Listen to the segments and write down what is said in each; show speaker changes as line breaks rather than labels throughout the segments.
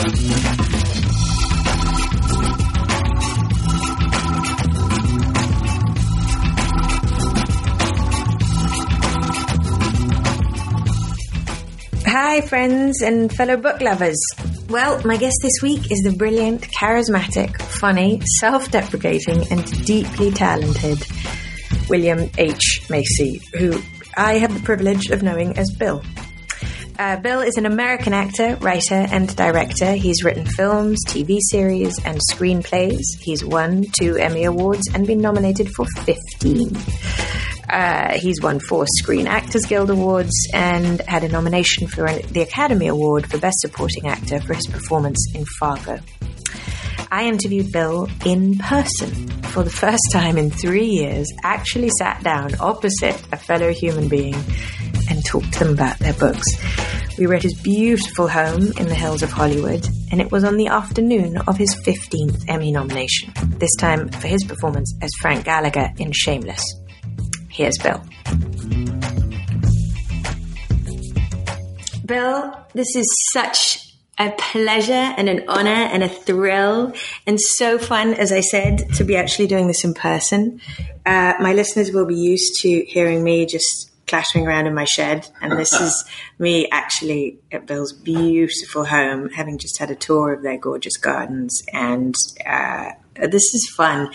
Hi, friends and fellow book lovers. Well, my guest this week is the brilliant, charismatic, funny, self deprecating, and deeply talented William H. Macy, who I have the privilege of knowing as Bill. Uh, Bill is an American actor, writer, and director. He's written films, TV series, and screenplays. He's won two Emmy Awards and been nominated for 15. Uh, he's won four Screen Actors Guild Awards and had a nomination for an, the Academy Award for Best Supporting Actor for his performance in Fargo. I interviewed Bill in person for the first time in three years, actually sat down opposite a fellow human being and talked to them about their books. We were at his beautiful home in the hills of Hollywood, and it was on the afternoon of his 15th Emmy nomination, this time for his performance as Frank Gallagher in Shameless. Here's Bill. Bill, this is such a pleasure and an honor and a thrill and so fun, as I said, to be actually doing this in person. Uh, my listeners will be used to hearing me just clattering around in my shed, and this is me actually at Bill's beautiful home, having just had a tour of their gorgeous gardens, and uh, this is fun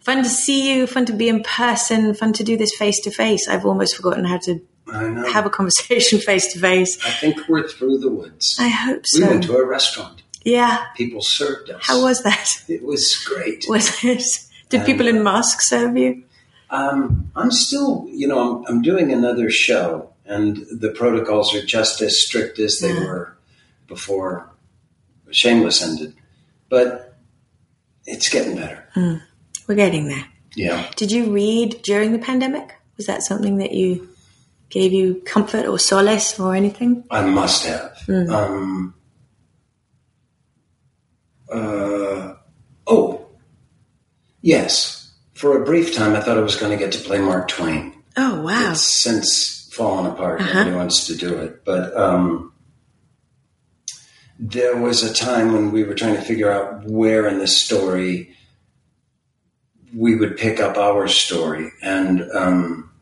fun to see you, fun to be in person, fun to do this face to face. I've almost forgotten how to have a conversation face to face.
I think we're through the woods.
I hope so.
We went to a restaurant.
Yeah.
People served us.
How was that?
It was great.
Was it? Did and, people in masks serve you?
Um, I'm still, you know, I'm, I'm, doing another show, and the protocols are just as strict as they yeah. were before Shameless ended. But it's getting better.
Mm. We're getting there.
Yeah.
Did you read during the pandemic? Was that something that you gave you comfort or solace or anything?
I must have. Mm. Um, uh, oh, yes. For a brief time, I thought I was going to get to play Mark Twain.
Oh, wow.
It's since fallen apart. Uh-huh. Nobody wants to do it. But um, there was a time when we were trying to figure out where in the story we would pick up our story. And um,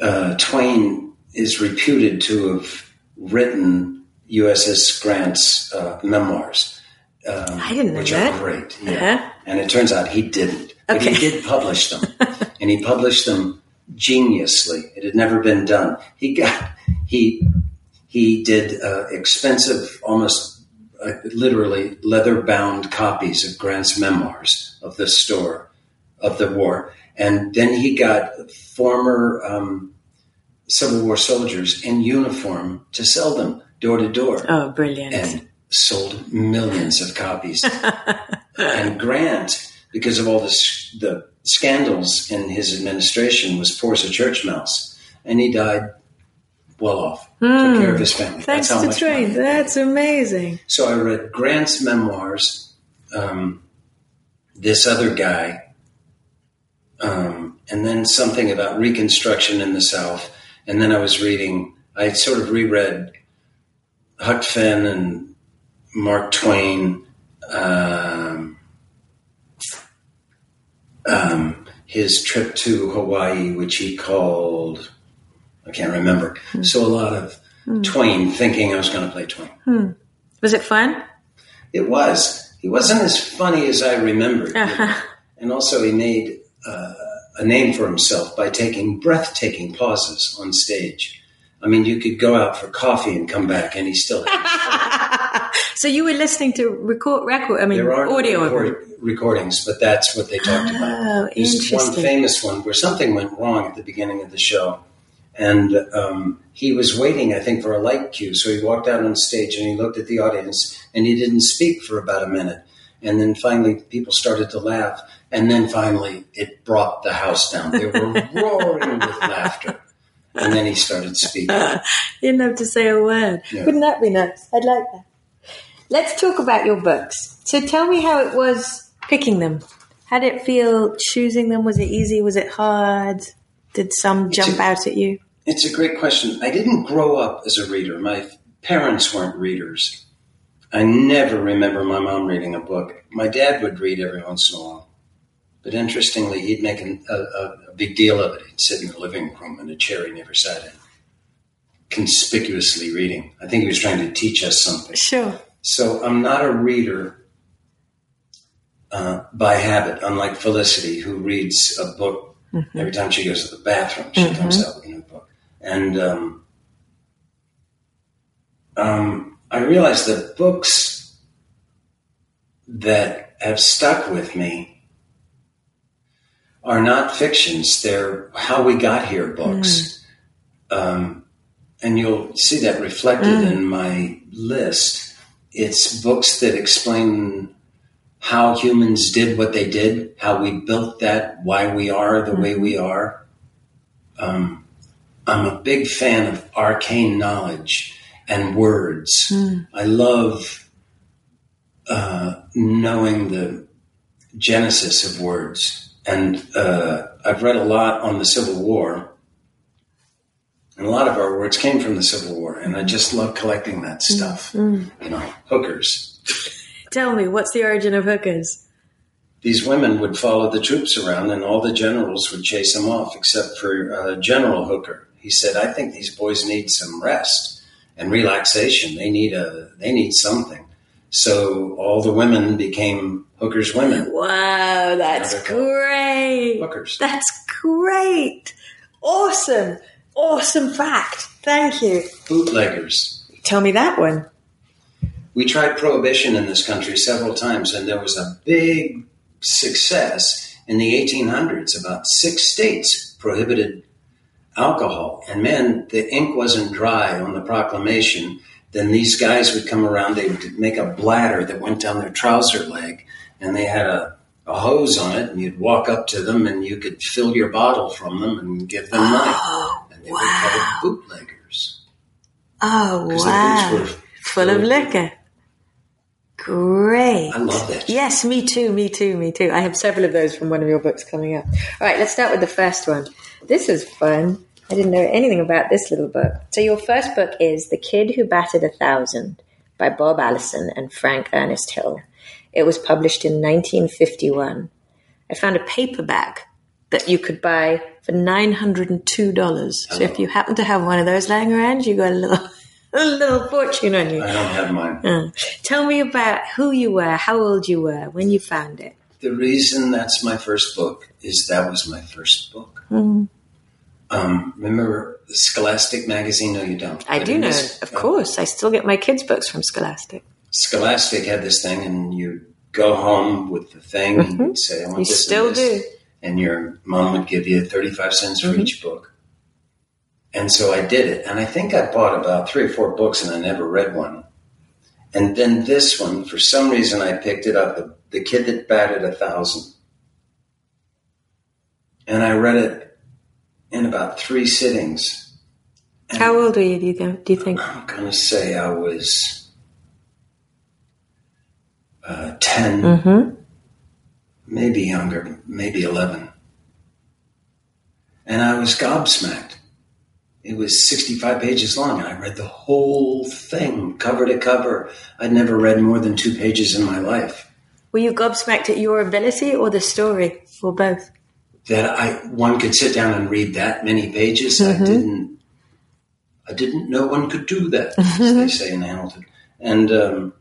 uh, Twain is reputed to have written U.S. Grant's uh, memoirs.
Um, I didn't know
which
that.
are great. Yeah. Uh-huh. And it turns out he didn't. But
okay.
he did publish them. and he published them geniusly. It had never been done. He got he he did uh, expensive, almost uh, literally leather bound copies of Grant's memoirs of the store of the war. And then he got former um, Civil War soldiers in uniform to sell them door to door.
Oh, brilliant.
And sold millions of copies. and Grant, because of all this, the scandals in his administration, was poor as a church mouse. And he died well off, mm. took care of his family.
Thanks to Twain. That's amazing.
So I read Grant's memoirs. Um, this other guy, um, and then something about Reconstruction in the South. And then I was reading, I sort of reread Huck Finn and Mark Twain, um, um, his trip to Hawaii, which he called, I can't remember. Hmm. So a lot of hmm. Twain thinking I was going to play Twain.
Hmm. Was it fun?
It was he wasn't as funny as I remembered. Uh-huh. And also, he made uh, a name for himself by taking breathtaking pauses on stage. I mean, you could go out for coffee and come back, and he still.
so you were listening to record, record. I mean,
there are
audio
record, recordings, but that's what they talked
oh,
about.
There's
one famous one where something went wrong at the beginning of the show, and um, he was waiting, I think, for a light cue. So he walked out on stage and he looked at the audience and he didn't speak for about a minute. And then finally, people started to laugh. And then finally, it brought the house down. They were roaring with laughter. And then he started speaking.
You didn't have to say a word. Yeah. Wouldn't that be nice? I'd like that. Let's talk about your books. So tell me how it was picking them. How did it feel choosing them? Was it easy? Was it hard? Did some jump a, out at you?
It's a great question. I didn't grow up as a reader. My parents weren't readers. I never remember my mom reading a book. My dad would read every once in a while. But interestingly, he'd make an, a, a, big deal of it. He'd sit in the living room in a chair he never sat in, conspicuously reading. I think he was trying to teach us something.
Sure.
So I'm not a reader uh, by habit, unlike Felicity, who reads a book mm-hmm. every time she goes to the bathroom. She mm-hmm. comes out with a new book. And um, um, I realized that books that have stuck with me are not fictions. They're how we got here books. Mm. Um, and you'll see that reflected mm. in my list. It's books that explain how humans did what they did, how we built that, why we are the mm. way we are. Um, I'm a big fan of arcane knowledge and words. Mm. I love uh, knowing the genesis of words and uh, I've read a lot on the Civil War, and a lot of our words came from the Civil War, and I just love collecting that stuff. Mm-hmm. You know, hookers.
Tell me, what's the origin of hookers?
These women would follow the troops around, and all the generals would chase them off, except for uh, General Hooker. He said, "I think these boys need some rest and relaxation. They need a, they need something." So all the women became Hooker's women.
Wow, that's great.
Hookers.
That's great. Awesome. Awesome fact. Thank you.
Bootleggers.
Tell me that one.
We tried prohibition in this country several times, and there was a big success in the 1800s. About six states prohibited alcohol. And man, the ink wasn't dry on the proclamation. Then these guys would come around, they would make a bladder that went down their trouser leg and they had a, a hose on it, and you'd walk up to them and you could fill your bottle from them and give them money.
Oh,
and they oh,
wow.
were called bootleggers.
Oh, wow. Full of liquor. Great.
I love that.
Yes, me too, me too, me too. I have several of those from one of your books coming up. All right, let's start with the first one. This is fun. I didn't know anything about this little book. So, your first book is The Kid Who Batted a Thousand by Bob Allison and Frank Ernest Hill. It was published in 1951. I found a paperback that you could buy for $902. So if you happen to have one of those lying around, you got a little, a little fortune on you.
I don't have mine. Uh,
tell me about who you were, how old you were when you found it.
The reason that's my first book is that was my first book. Mm-hmm. Um, remember Scholastic magazine? No, you don't.
I do know, of course. I still get my kids' books from Scholastic.
Scholastic had this thing, and you go home with the thing mm-hmm. and say, "I want
you
this."
Still
and
do.
And your mom would give you thirty-five cents for mm-hmm. each book. And so I did it, and I think I bought about three or four books, and I never read one. And then this one, for some reason, I picked it up. The, the Kid That Batted a Thousand, and I read it in about three sittings.
And How old were you? Do you think? Do you think?
I'm going to say I was uh, 10, mm-hmm. maybe younger, maybe 11. And I was gobsmacked. It was 65 pages long, and I read the whole thing, cover to cover. I'd never read more than two pages in my life.
Were you gobsmacked at your ability or the story, or both?
That I one could sit down and read that many pages. Mm-hmm. I didn't. I didn't know one could do that, as they say in Hamilton. And um,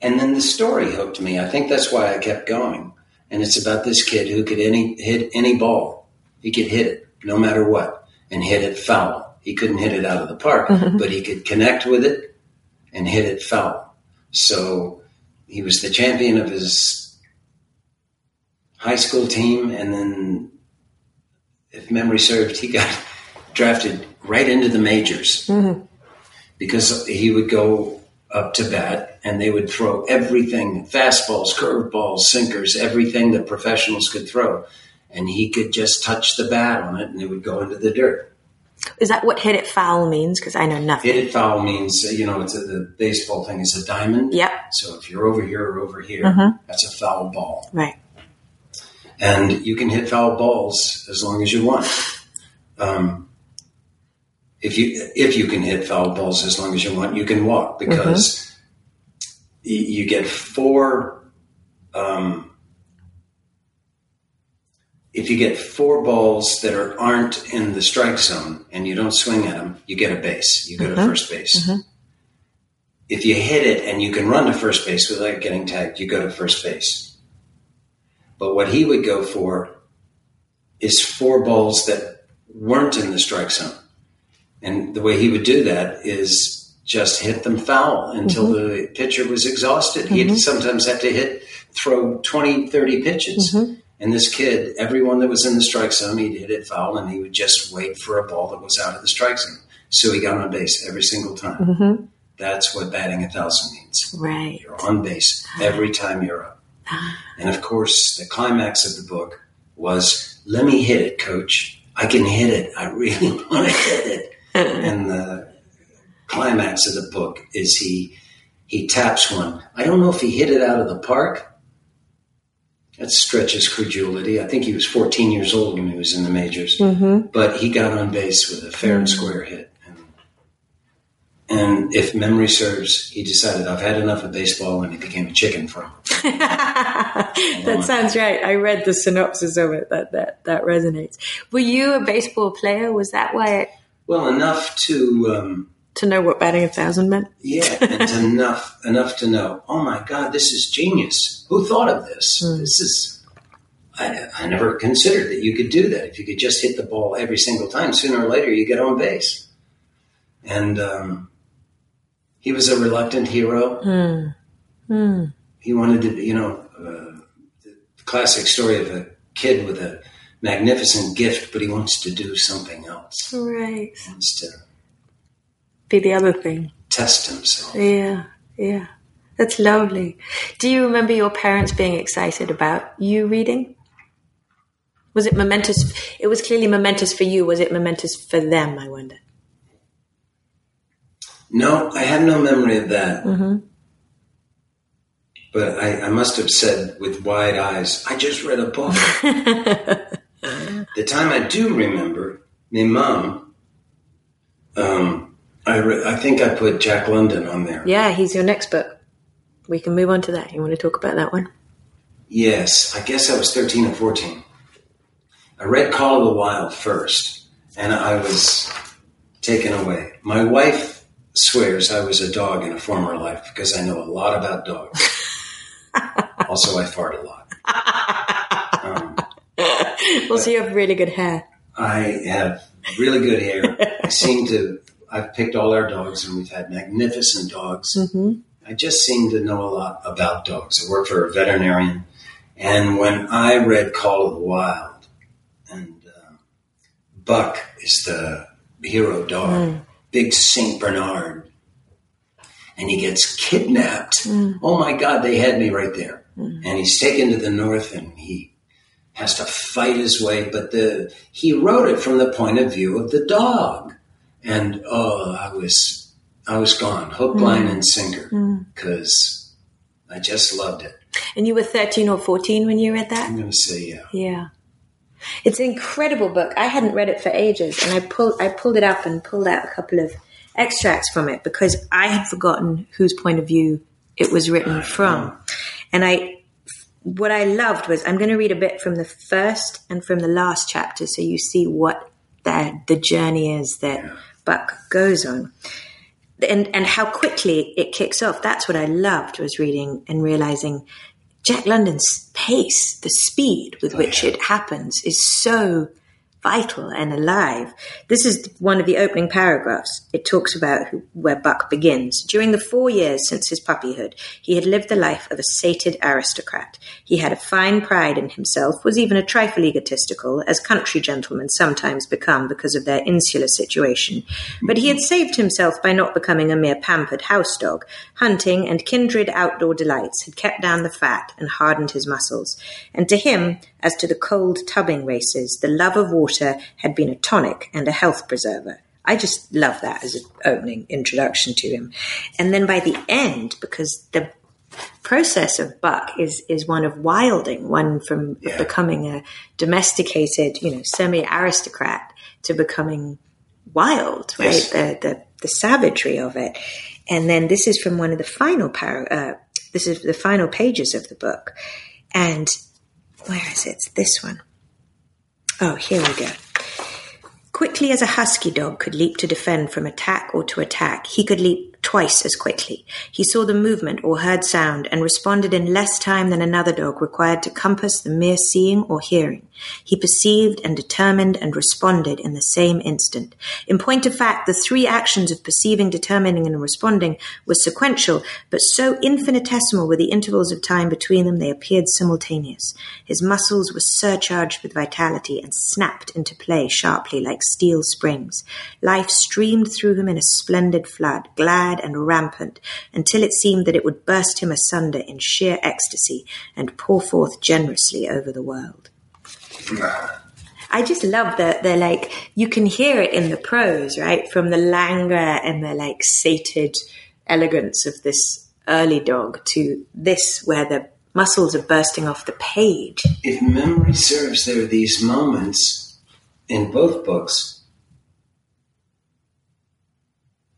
and then the story hooked me. I think that's why I kept going. And it's about this kid who could any hit any ball. He could hit it no matter what and hit it foul. He couldn't hit it out of the park, mm-hmm. but he could connect with it and hit it foul. So he was the champion of his high school team and then if memory served, he got drafted right into the majors mm-hmm. because he would go up to bat and they would throw everything fastballs, curveballs, sinkers, everything that professionals could throw. And he could just touch the bat on it and it would go into the dirt.
Is that what hit it foul means? Because I know nothing.
Hit it foul means, you know, it's a, the baseball thing is a diamond.
Yep.
So if you're over here or over here, mm-hmm. that's a foul ball.
Right.
And you can hit foul balls as long as you want. Um, if you if you can hit foul balls as long as you want, you can walk because mm-hmm. you get four. Um, if you get four balls that are aren't in the strike zone and you don't swing at them, you get a base. You go mm-hmm. to first base. Mm-hmm. If you hit it and you can run to first base without getting tagged, you go to first base. But what he would go for is four balls that weren't in the strike zone. And the way he would do that is just hit them foul until mm-hmm. the pitcher was exhausted. Mm-hmm. He'd sometimes have to hit, throw 20, 30 pitches. Mm-hmm. And this kid, everyone that was in the strike zone, he'd hit it foul and he would just wait for a ball that was out of the strike zone. So he got on base every single time. Mm-hmm. That's what batting a thousand means.
Right.
You're on base every time you're up. And of course, the climax of the book was, let me hit it, coach. I can hit it. I really want to hit it. and the climax of the book is he he taps one. I don't know if he hit it out of the park. That stretches credulity. I think he was 14 years old when he was in the majors, mm-hmm. but he got on base with a fair and square hit. And if memory serves, he decided I've had enough of baseball, and he became a chicken farmer.
that sounds right. I read the synopsis of it. That that that resonates. Were you a baseball player? Was that why? It,
well, enough to um,
to know what batting a thousand meant.
Yeah, and enough enough to know. Oh my God, this is genius. Who thought of this? Mm. This is. I, I never considered that you could do that. If you could just hit the ball every single time, sooner or later you get on base. And um, he was a reluctant hero. Mm. Mm. He wanted to, you know, uh, the classic story of a kid with a magnificent gift, but he wants to do something else.
Right.
He wants to
be the other thing.
Test himself.
Yeah, yeah. That's lovely. Do you remember your parents being excited about you reading? Was it momentous? It was clearly momentous for you. Was it momentous for them? I wonder.
No, I have no memory of that. Mm-hmm. But I, I, must have said with wide eyes, I just read a book. the time I do remember, my mom, um, I, re- I think I put Jack London on there.
Yeah, he's your next book. We can move on to that. You want to talk about that one?
Yes, I guess I was 13 or 14. I read Call of the Wild first, and I was taken away. My wife swears I was a dog in a former life because I know a lot about dogs. also, I fart a lot.
Um, well, so you have really good hair.
I have really good hair. I seem to. I've picked all our dogs, and we've had magnificent dogs. Mm-hmm. I just seem to know a lot about dogs. I work for a veterinarian, and when I read Call of the Wild, and uh, Buck is the hero dog. Mm big Saint Bernard, and he gets kidnapped. Mm. Oh my God, they had me right there. Mm. And he's taken to the north, and he has to fight his way. But the he wrote it from the point of view of the dog, and oh, I was I was gone, hook, mm. line, and sinker, because mm. I just loved it.
And you were thirteen or fourteen when you read that.
I'm going to say yeah.
Yeah. It's an incredible book. I hadn't read it for ages, and I pulled I pulled it up and pulled out a couple of extracts from it because I had forgotten whose point of view it was written from. And I what I loved was I'm going to read a bit from the first and from the last chapter so you see what the the journey is that Buck goes on. And and how quickly it kicks off. That's what I loved was reading and realizing Jack London's pace, the speed with oh, which it happens, is so vital and alive. This is one of the opening paragraphs. It talks about who, where Buck begins. During the four years since his puppyhood, he had lived the life of a sated aristocrat. He had a fine pride in himself, was even a trifle egotistical, as country gentlemen sometimes become because of their insular situation. But he had saved himself by not becoming a mere pampered house dog. Hunting and kindred outdoor delights had kept down the fat and hardened his muscles. And to him, as to the cold tubbing races, the love of water had been a tonic and a health preserver. I just love that as an opening introduction to him. And then by the end, because the process of Buck is is one of wilding, one from yeah. becoming a domesticated, you know, semi aristocrat to becoming wild, yes. right? The, the the savagery of it. And then this is from one of the final par- uh, this is the final pages of the book. And where is it? It's this one. Oh, here we go. Quickly as a husky dog could leap to defend from attack or to attack, he could leap twice as quickly. He saw the movement or heard sound and responded in less time than another dog required to compass the mere seeing or hearing. He perceived and determined and responded in the same instant. In point of fact, the three actions of perceiving, determining, and responding were sequential, but so infinitesimal were the intervals of time between them they appeared simultaneous. His muscles were surcharged with vitality and snapped into play sharply like steel springs. Life streamed through him in a splendid flood, glad and rampant, until it seemed that it would burst him asunder in sheer ecstasy and pour forth generously over the world. I just love that they're like you can hear it in the prose, right? From the languor and the like sated elegance of this early dog to this where the muscles are bursting off the page.
If memory serves, there are these moments in both books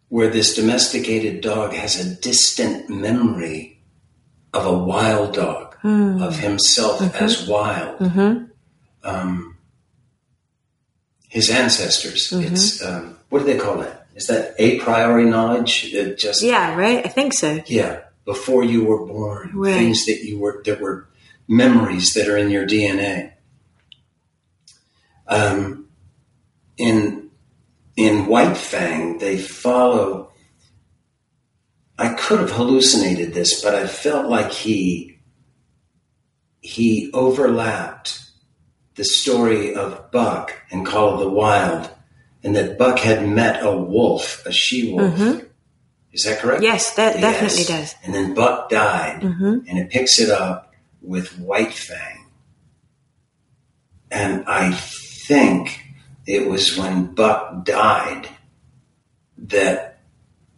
where this domesticated dog has a distant memory of a wild dog,
Hmm.
of himself
Mm-hmm.
as wild. Um, his ancestors.
Mm-hmm.
It's um, what do they call that? Is that a priori knowledge? It just
Yeah, right? I think so.
yeah, before you were born,
Right.
things that you were that were memories that are in your DNA. Um, in in White Fang, they follow. I could have hallucinated this, but I felt like he he overlapped the story of Buck and Call of the Wild, and that Buck had met a wolf, a she wolf. Is that correct?
Yes, that definitely does.
And then Buck died,
Mhm.
and it picks it up with White Fang. And I think it was when Buck died that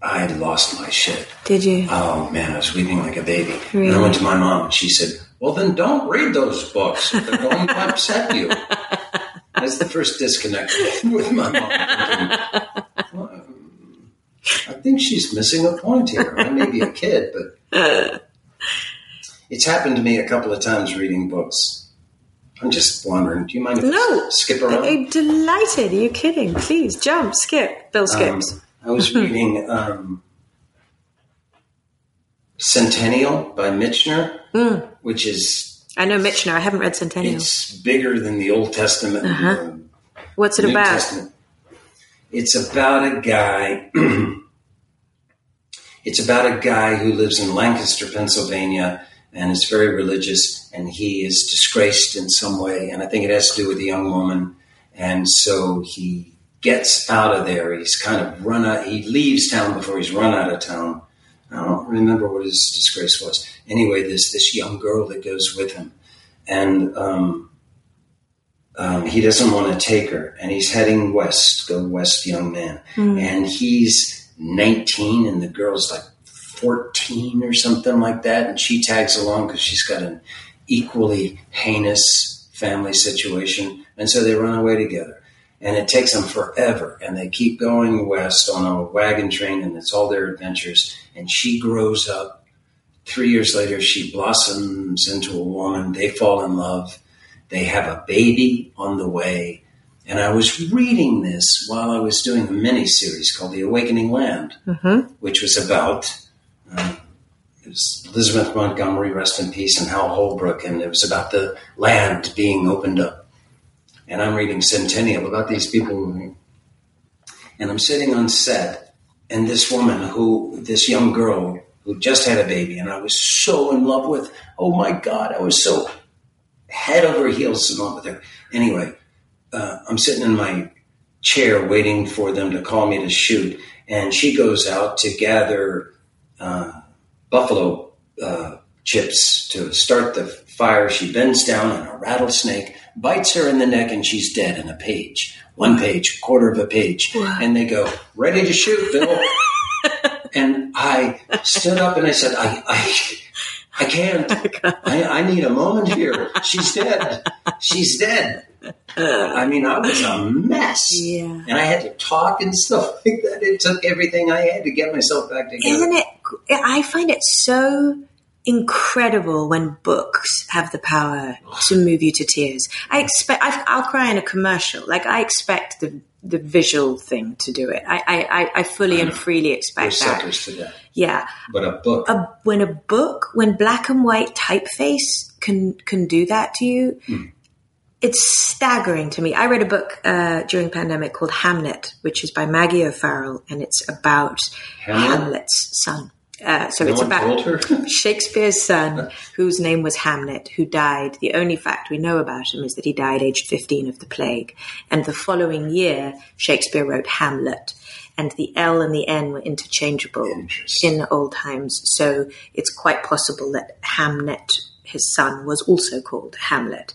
I lost my shit.
Did you?
Oh man, I was weeping like a baby. And I went to my mom, and she said, "Well, then don't read those books. They're going to upset you." That's the first disconnect with my mom. Thinking, "Well, I think she's missing a point here. I may be a kid, but it's happened to me a couple of times reading books. I'm just wondering. Do you mind if
No.
I skip around?
I'm delighted. Are you kidding? Please jump, skip. Bill skips.
Um, I was reading um, Centennial by Michener,
Mm.
which is
I know Michener. I haven't read Centennial.
it's bigger than the Old Testament.
Uh-huh. What's it
New
about?
Testament. It's about a guy. it's about a guy who lives in Lancaster, Pennsylvania, and is very religious, and he is disgraced in some way, and I think it has to do with a young woman, and so he gets out of there. He's kind of run out. He leaves town before he's run out of town. I don't remember what his disgrace was. Anyway, there's this young girl that goes with him, and um, um, he doesn't want to take her, and he's heading west. Go west, young man. And he's 19, and the girl's like 14 or something like that, and she tags along because she's got an equally heinous family situation, and so they run away together. And it takes them forever, and they keep going west on a wagon train, and it's all their adventures. And she grows up. Three years later, she blossoms into a woman. They fall in love. They have a baby on the way. And I was reading this while I was doing a mini series called The Awakening Land,
Mm-hmm.
which was about Elizabeth Montgomery, rest in peace, and Hal Holbrook, and it was about the land being opened up. And I'm reading Centennial about these people, and I'm sitting on set, and this woman who, this young girl who just had a baby, and I was so in love with. Oh my God, I was so head over heels in love with her. Anyway, uh, I'm sitting in my chair waiting for them to call me to shoot, and she goes out to gather uh, buffalo uh, chips to start the fire. She bends down, and a rattlesnake bites her in the neck, and she's dead in a page. One page, quarter of a page.
Wow.
And they go, ready to shoot, Bill. and I stood up and I said, I, I, I can't. I, I need a moment here. She's dead. She's dead. I mean, I was a mess.
Yeah.
And I had to talk and stuff like that. It took everything I had to get myself back together.
Isn't it? I find it so incredible when books have the power to move you to tears. I expect I, I'll cry in a commercial. Like I expect the the visual thing to do it. I I, I fully and freely expect that.
to that.
Yeah,
But a book,
a, when a book, when black and white typeface can can do that to you, it's staggering to me. I read a book uh, during pandemic called Hamnet, which is by Maggie O'Farrell, and it's about
Hamlet?
Hamlet's son. Uh, so
no
it's about. Shakespeare's son, whose name was Hamlet, who died. The only fact we know about him is that he died aged 15 of the plague. And the following year, Shakespeare wrote Hamlet. And the L and the N were interchangeable in old times. So it's quite possible that Hamnet, his son, was also called Hamlet.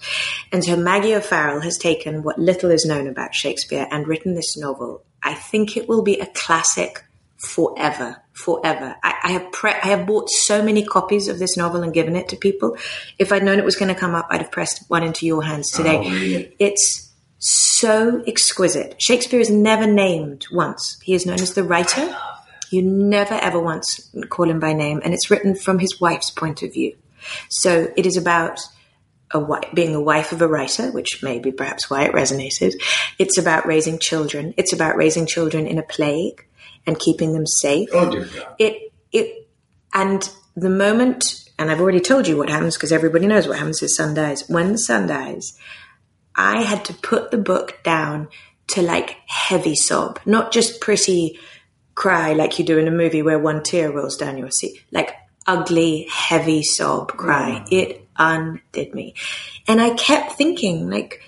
And so Maggie O'Farrell has taken what little is known about Shakespeare and written this novel. I think it will be a classic forever, forever. I, I have pre- I have bought so many copies of this novel and given it to people. If I'd known it was going to come up, I'd have pressed one into your hands today.
Oh, Read it.
It's so exquisite. Shakespeare is never named once. He is known as the writer. You never ever once call him by name, and it's written from his wife's point of view. So it is about a wi- being the wife of a writer, which may be perhaps why it resonated. It's about raising children. It's about raising children in a plague and keeping them safe
Oh dear God!
it it and the moment and I've already told you what happens because everybody knows what happens his son dies. When the son dies, I had to put the book down to like heavy sob, not just pretty cry like you do in a movie where one tear rolls down your seat, like ugly, heavy sob cry. Mm. It undid me. And I kept thinking, like,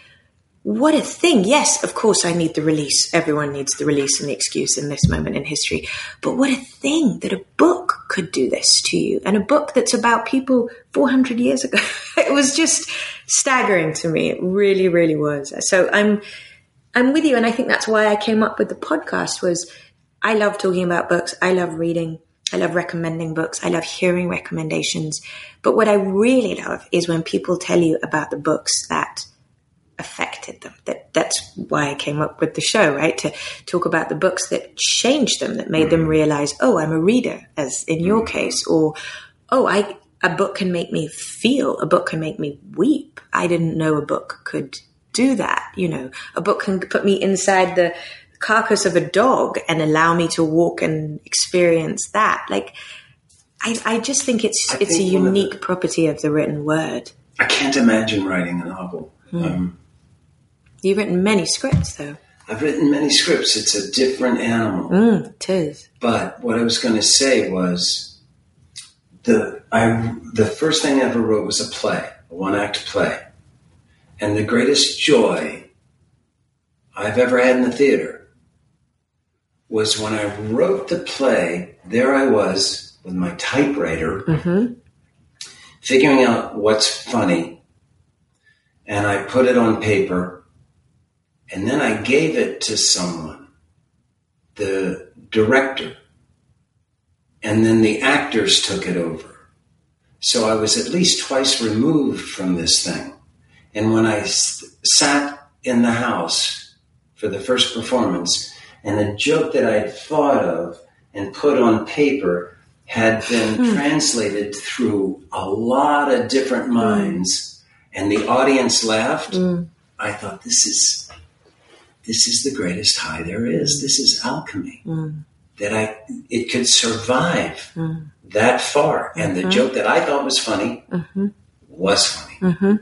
what a thing. Yes, of course, I need the release. Everyone needs the release and the excuse in this moment in history. But what a thing that a book could do this to you. And a book that's about people 400 years ago. it was just staggering to me. It really, really was. So I'm, I'm with you. And I think that's why I came up with the podcast was I love talking about books. I love reading. I love recommending books. I love hearing recommendations. But what I really love is when people tell you about the books that affected them. That that's why I came up with the show, right? To talk about the books that changed them, that made them mm. realize, oh, I'm a reader, as in your mm. case, or oh, I a book can make me feel, a book can make me weep. I didn't know a book could do that. You know, a book can put me inside the carcass of a dog and allow me to walk and experience that. Like I, I just think it's
I
it's a
think one of the-
unique property of the written word.
I can't imagine writing a novel.
Hmm.
Um,
You've written many scripts though.
I've written many scripts. It's a different animal.
Mm, it is.
But what I was going to say was the I the first thing I ever wrote was a play, a one act play, and the greatest joy I've ever had in the theater was when I wrote the play. There I was with my typewriter,
Mm-hmm.
figuring out what's funny, and I put it on paper, and then I gave it to someone, the director, and then the actors took it over. So I was at least twice removed from this thing. And when I s- sat in the house for the first performance, and a joke that I'd thought of and put on paper had been hmm. translated through a lot of different hmm. minds, and the audience laughed, hmm. I thought, this is this is the greatest high there is. This is alchemy. That I it could survive mm. that far. And the mm-hmm. joke that I thought was funny mm-hmm. was funny. Mm-hmm.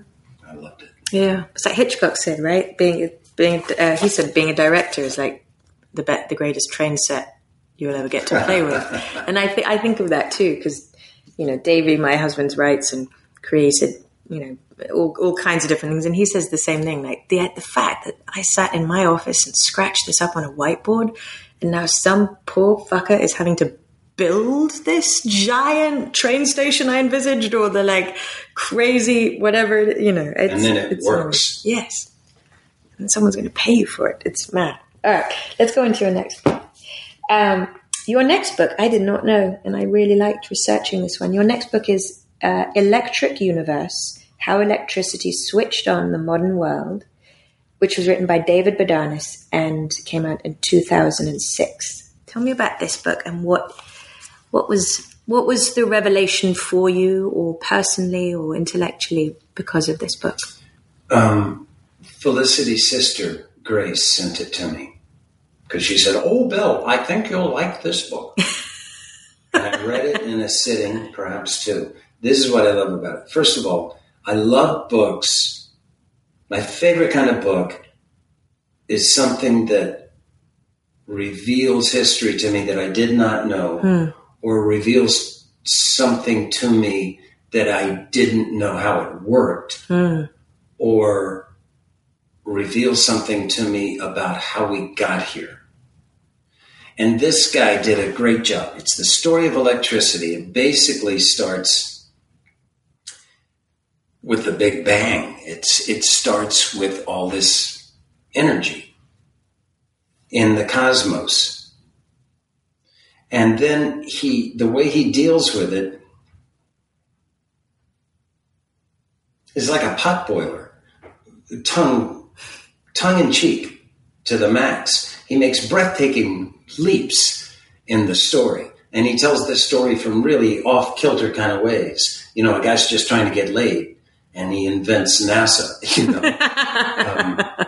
I loved it.
Yeah, it's like Hitchcock said, right? Being being uh, he said being a director is like the be- the greatest train set you will ever get to play with, and I think I think of that too because you know Davey, my husband's writes and created you know all, all kinds of different things, and he says the same thing. Like the the fact that I sat in my office and scratched this up on a whiteboard, and now some poor fucker is having to build this giant train station I envisaged, or the like crazy whatever you know. It's,
And then it
it's
works.
Yes, and someone's going to pay you for it. It's mad. All right, let's go into your next book. Um, your next book, I did not know, and I really liked researching this one. Your next book is uh, Electric Universe How Electricity Switched on the Modern World, which was written by David Bodanis and came out in 2006. Tell me about this book and what what was What was the revelation for you, or personally, or intellectually, because of this book?
Um, Felicity's sister, Grace, sent it to me because she said, Oh, Bill, I think you'll like this book. I read it in a sitting, perhaps two. This is what I love about it. First of all, I love books. My favorite kind of book is something that reveals history to me that I did not know
Hmm.
or reveals something to me that I didn't know how it worked
Mm.
or reveals something to me about how we got here. And this guy did a great job. It's the story of electricity. It basically starts with the Big Bang. It's it starts with all this energy in the cosmos. And then he the way he deals with it is like a pot boiler tongue tongue in cheek to the max. He makes breathtaking leaps in the story. And he tells this story from really off kilter kind of ways. You know, a guy's just trying to get laid and he invents NASA, you know. um,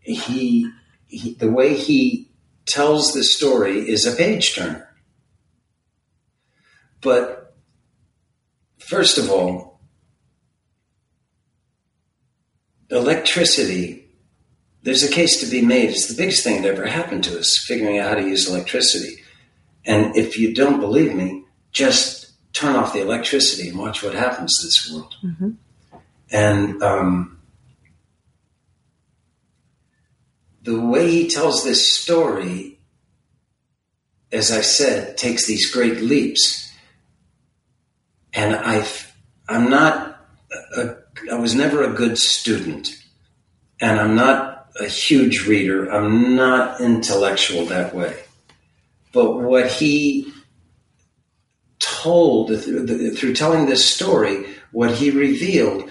he, he, the way he tells the story is a page turner. But first of all, electricity, there's a case to be made. It's the biggest thing that ever happened to us, figuring out how to use electricity. And if you don't believe me, just turn off the electricity and watch what happens to this world.
Mm-hmm.
And um, the way he tells this story, as I said, takes these great leaps. And I, I'm not a I was never a good student, and I'm not a huge reader. I'm not intellectual that way. But what he told through, through telling this story, what he revealed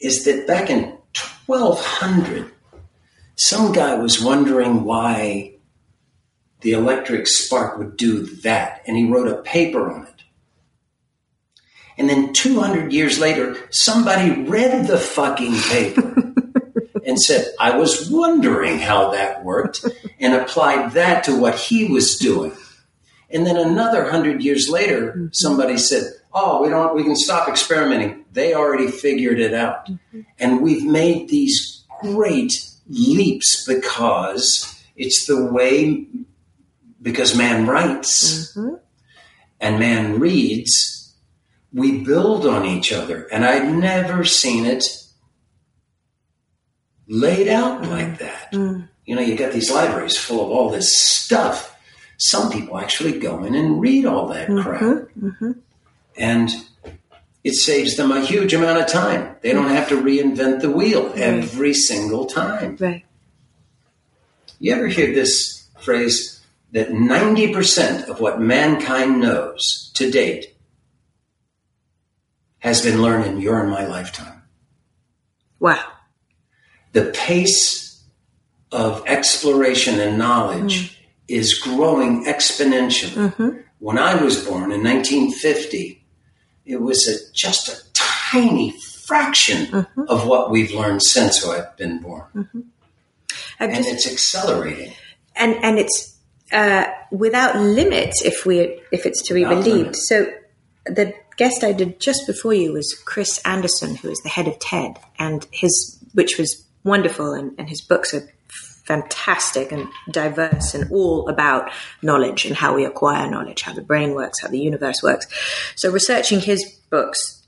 is that back in 1200, some guy was wondering why the electric spark would do that, and he wrote a paper on it. And then 200 years later, somebody read the fucking paper and said, I was wondering how that worked, and applied that to what he was doing. And then another 100 years later, mm-hmm. somebody said, Oh, we don't, we can stop experimenting. They already figured it out. And we've made these great leaps because it's the way, because man writes
Mhm.
and man reads we build on each other. And I'd never seen it laid out like that.
Mm.
You know, you got these libraries full of all this stuff. Some people actually go in and read all that crap. And it saves them a huge amount of time. They don't have to reinvent the wheel every single time.
Right.
You ever hear this phrase that 90% of what mankind knows to date has been learned in your and my lifetime?
Wow.
The pace of exploration and knowledge is growing exponentially.
Mm-hmm.
When I was born in 1950, it was a, just a tiny fraction
Mm-hmm.
of what we've learned since I've been born.
I've
And
just
it's accelerating.
and and it's uh, without limits if we if it's to be
Without
believed.
limits.
So the guest I did just before you was Chris Anderson, who is the head of TED, and his which was wonderful, and, and his books are fantastic and diverse and all about knowledge and how we acquire knowledge, how the brain works, how the universe works. So researching his books,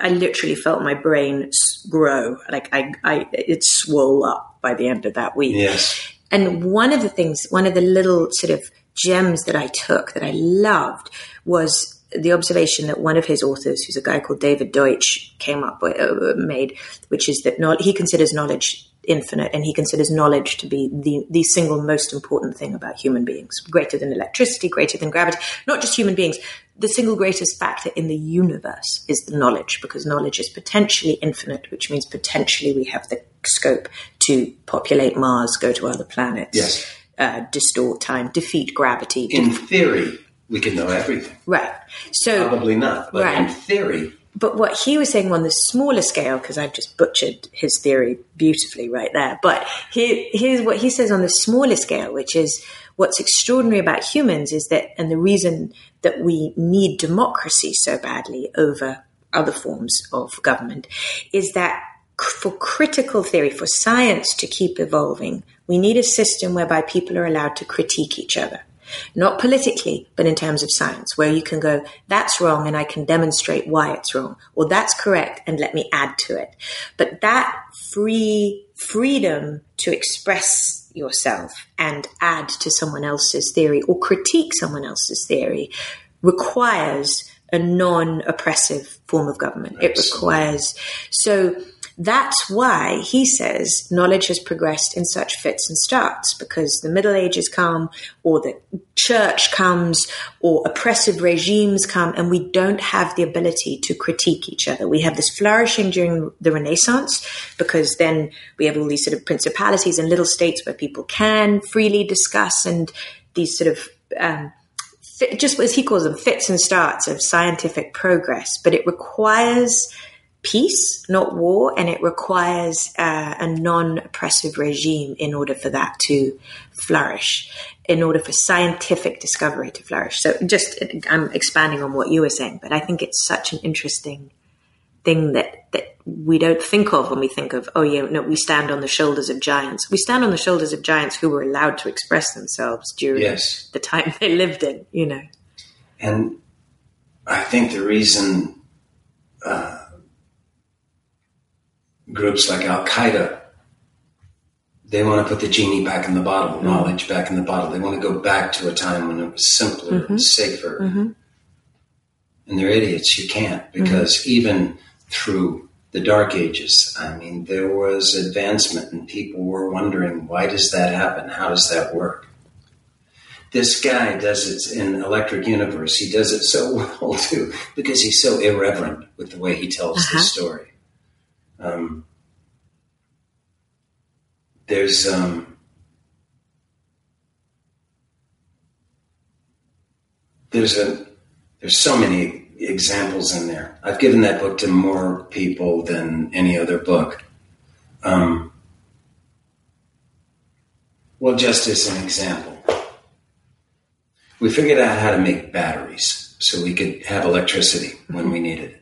I literally felt my brain grow. Like I, I, it swole up by the end of that week.
Yes.
And one of the things, one of the little sort of gems that I took that I loved was the observation that one of his authors, who's a guy called David Deutsch, came up with, uh, made, which is that no, he considers knowledge infinite and he considers knowledge to be the, the single most important thing about human beings, greater than electricity, greater than gravity, not just human beings. The single greatest factor in the universe is the knowledge because knowledge is potentially infinite, which means potentially we have the scope to populate Mars, go to other planets,
Yes.
uh, distort time, defeat gravity.
In theory, we can know everything.
Right. So
Probably not, but in theory,
But what he was saying on the smaller scale, because I've just butchered his theory beautifully right there. But here, here's what he says on the smaller scale, which is what's extraordinary about humans is that, and the reason that we need democracy so badly over other forms of government is that for critical theory, for science to keep evolving, we need a system whereby people are allowed to critique each other not politically, but in terms of science, where you can go, that's wrong, and I can demonstrate why it's wrong, or that's correct, and let me add to it. But that free freedom to express yourself and add to someone else's theory or critique someone else's theory requires a non oppressive form of government. It requires, so that's why he says knowledge has progressed in such fits and starts because the Middle Ages come, or the church comes, or oppressive regimes come, and we don't have the ability to critique each other. We have this flourishing during the Renaissance because then we have all these sort of principalities and little states where people can freely discuss and these sort of um, just as he calls them fits and starts of scientific progress, but it requires peace, not war, and it requires uh, a non-oppressive regime in order for that to flourish, in order for scientific discovery to flourish. So, just I'm expanding on what you were saying, but I think it's such an interesting thing that that we don't think of when we think of oh yeah no we stand on the shoulders of giants we stand on the shoulders of giants who were allowed to express themselves during
Yes.
the time they lived in you know
And I think the reason uh, groups like Al Qaeda they want to put the genie back in the bottle, mm-hmm. knowledge back in the bottle. They want to go back to a time when it was simpler and mm-hmm. safer. Mm-hmm. And they're idiots. You can't because even through the dark ages, I mean, there was advancement, and people were wondering why does that happen? How does that work? this guy does it in Electric Universe. He does it so well too because he's so irreverent with the way he tells
Uh-huh.
the story. Um, there's um, there's a there's so many examples in there. I've given that book to more people than any other book. Um, well, just as an example, we figured out how to make batteries so we could have electricity when we needed it.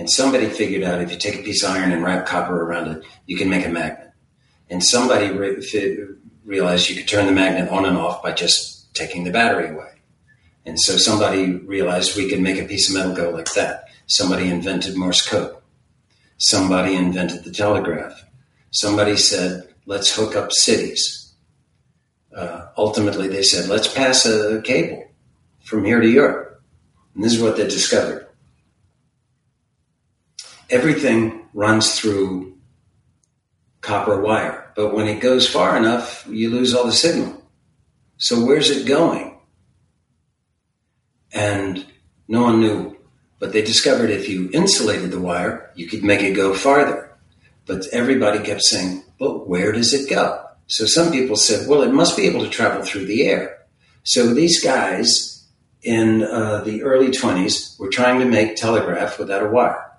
And somebody figured out if you take a piece of iron and wrap copper around it, you can make a magnet. And somebody re- realized you could turn the magnet on and off by just taking the battery away. And so somebody realized we could make a piece of metal go like that. Somebody invented Morse code. Somebody invented the telegraph. Somebody said, let's hook up cities. Uh, ultimately, they said, let's pass a cable from here to Europe. And this is what they discovered. Everything runs through copper wire, but when it goes far enough, you lose all the signal. So where's it going? And no one knew. But they discovered if you insulated the wire, you could make it go farther. But everybody kept saying, but where does it go? So some people said, well, it must be able to travel through the air. So these guys in uh, the early 20s were trying to make telegraph without a wire.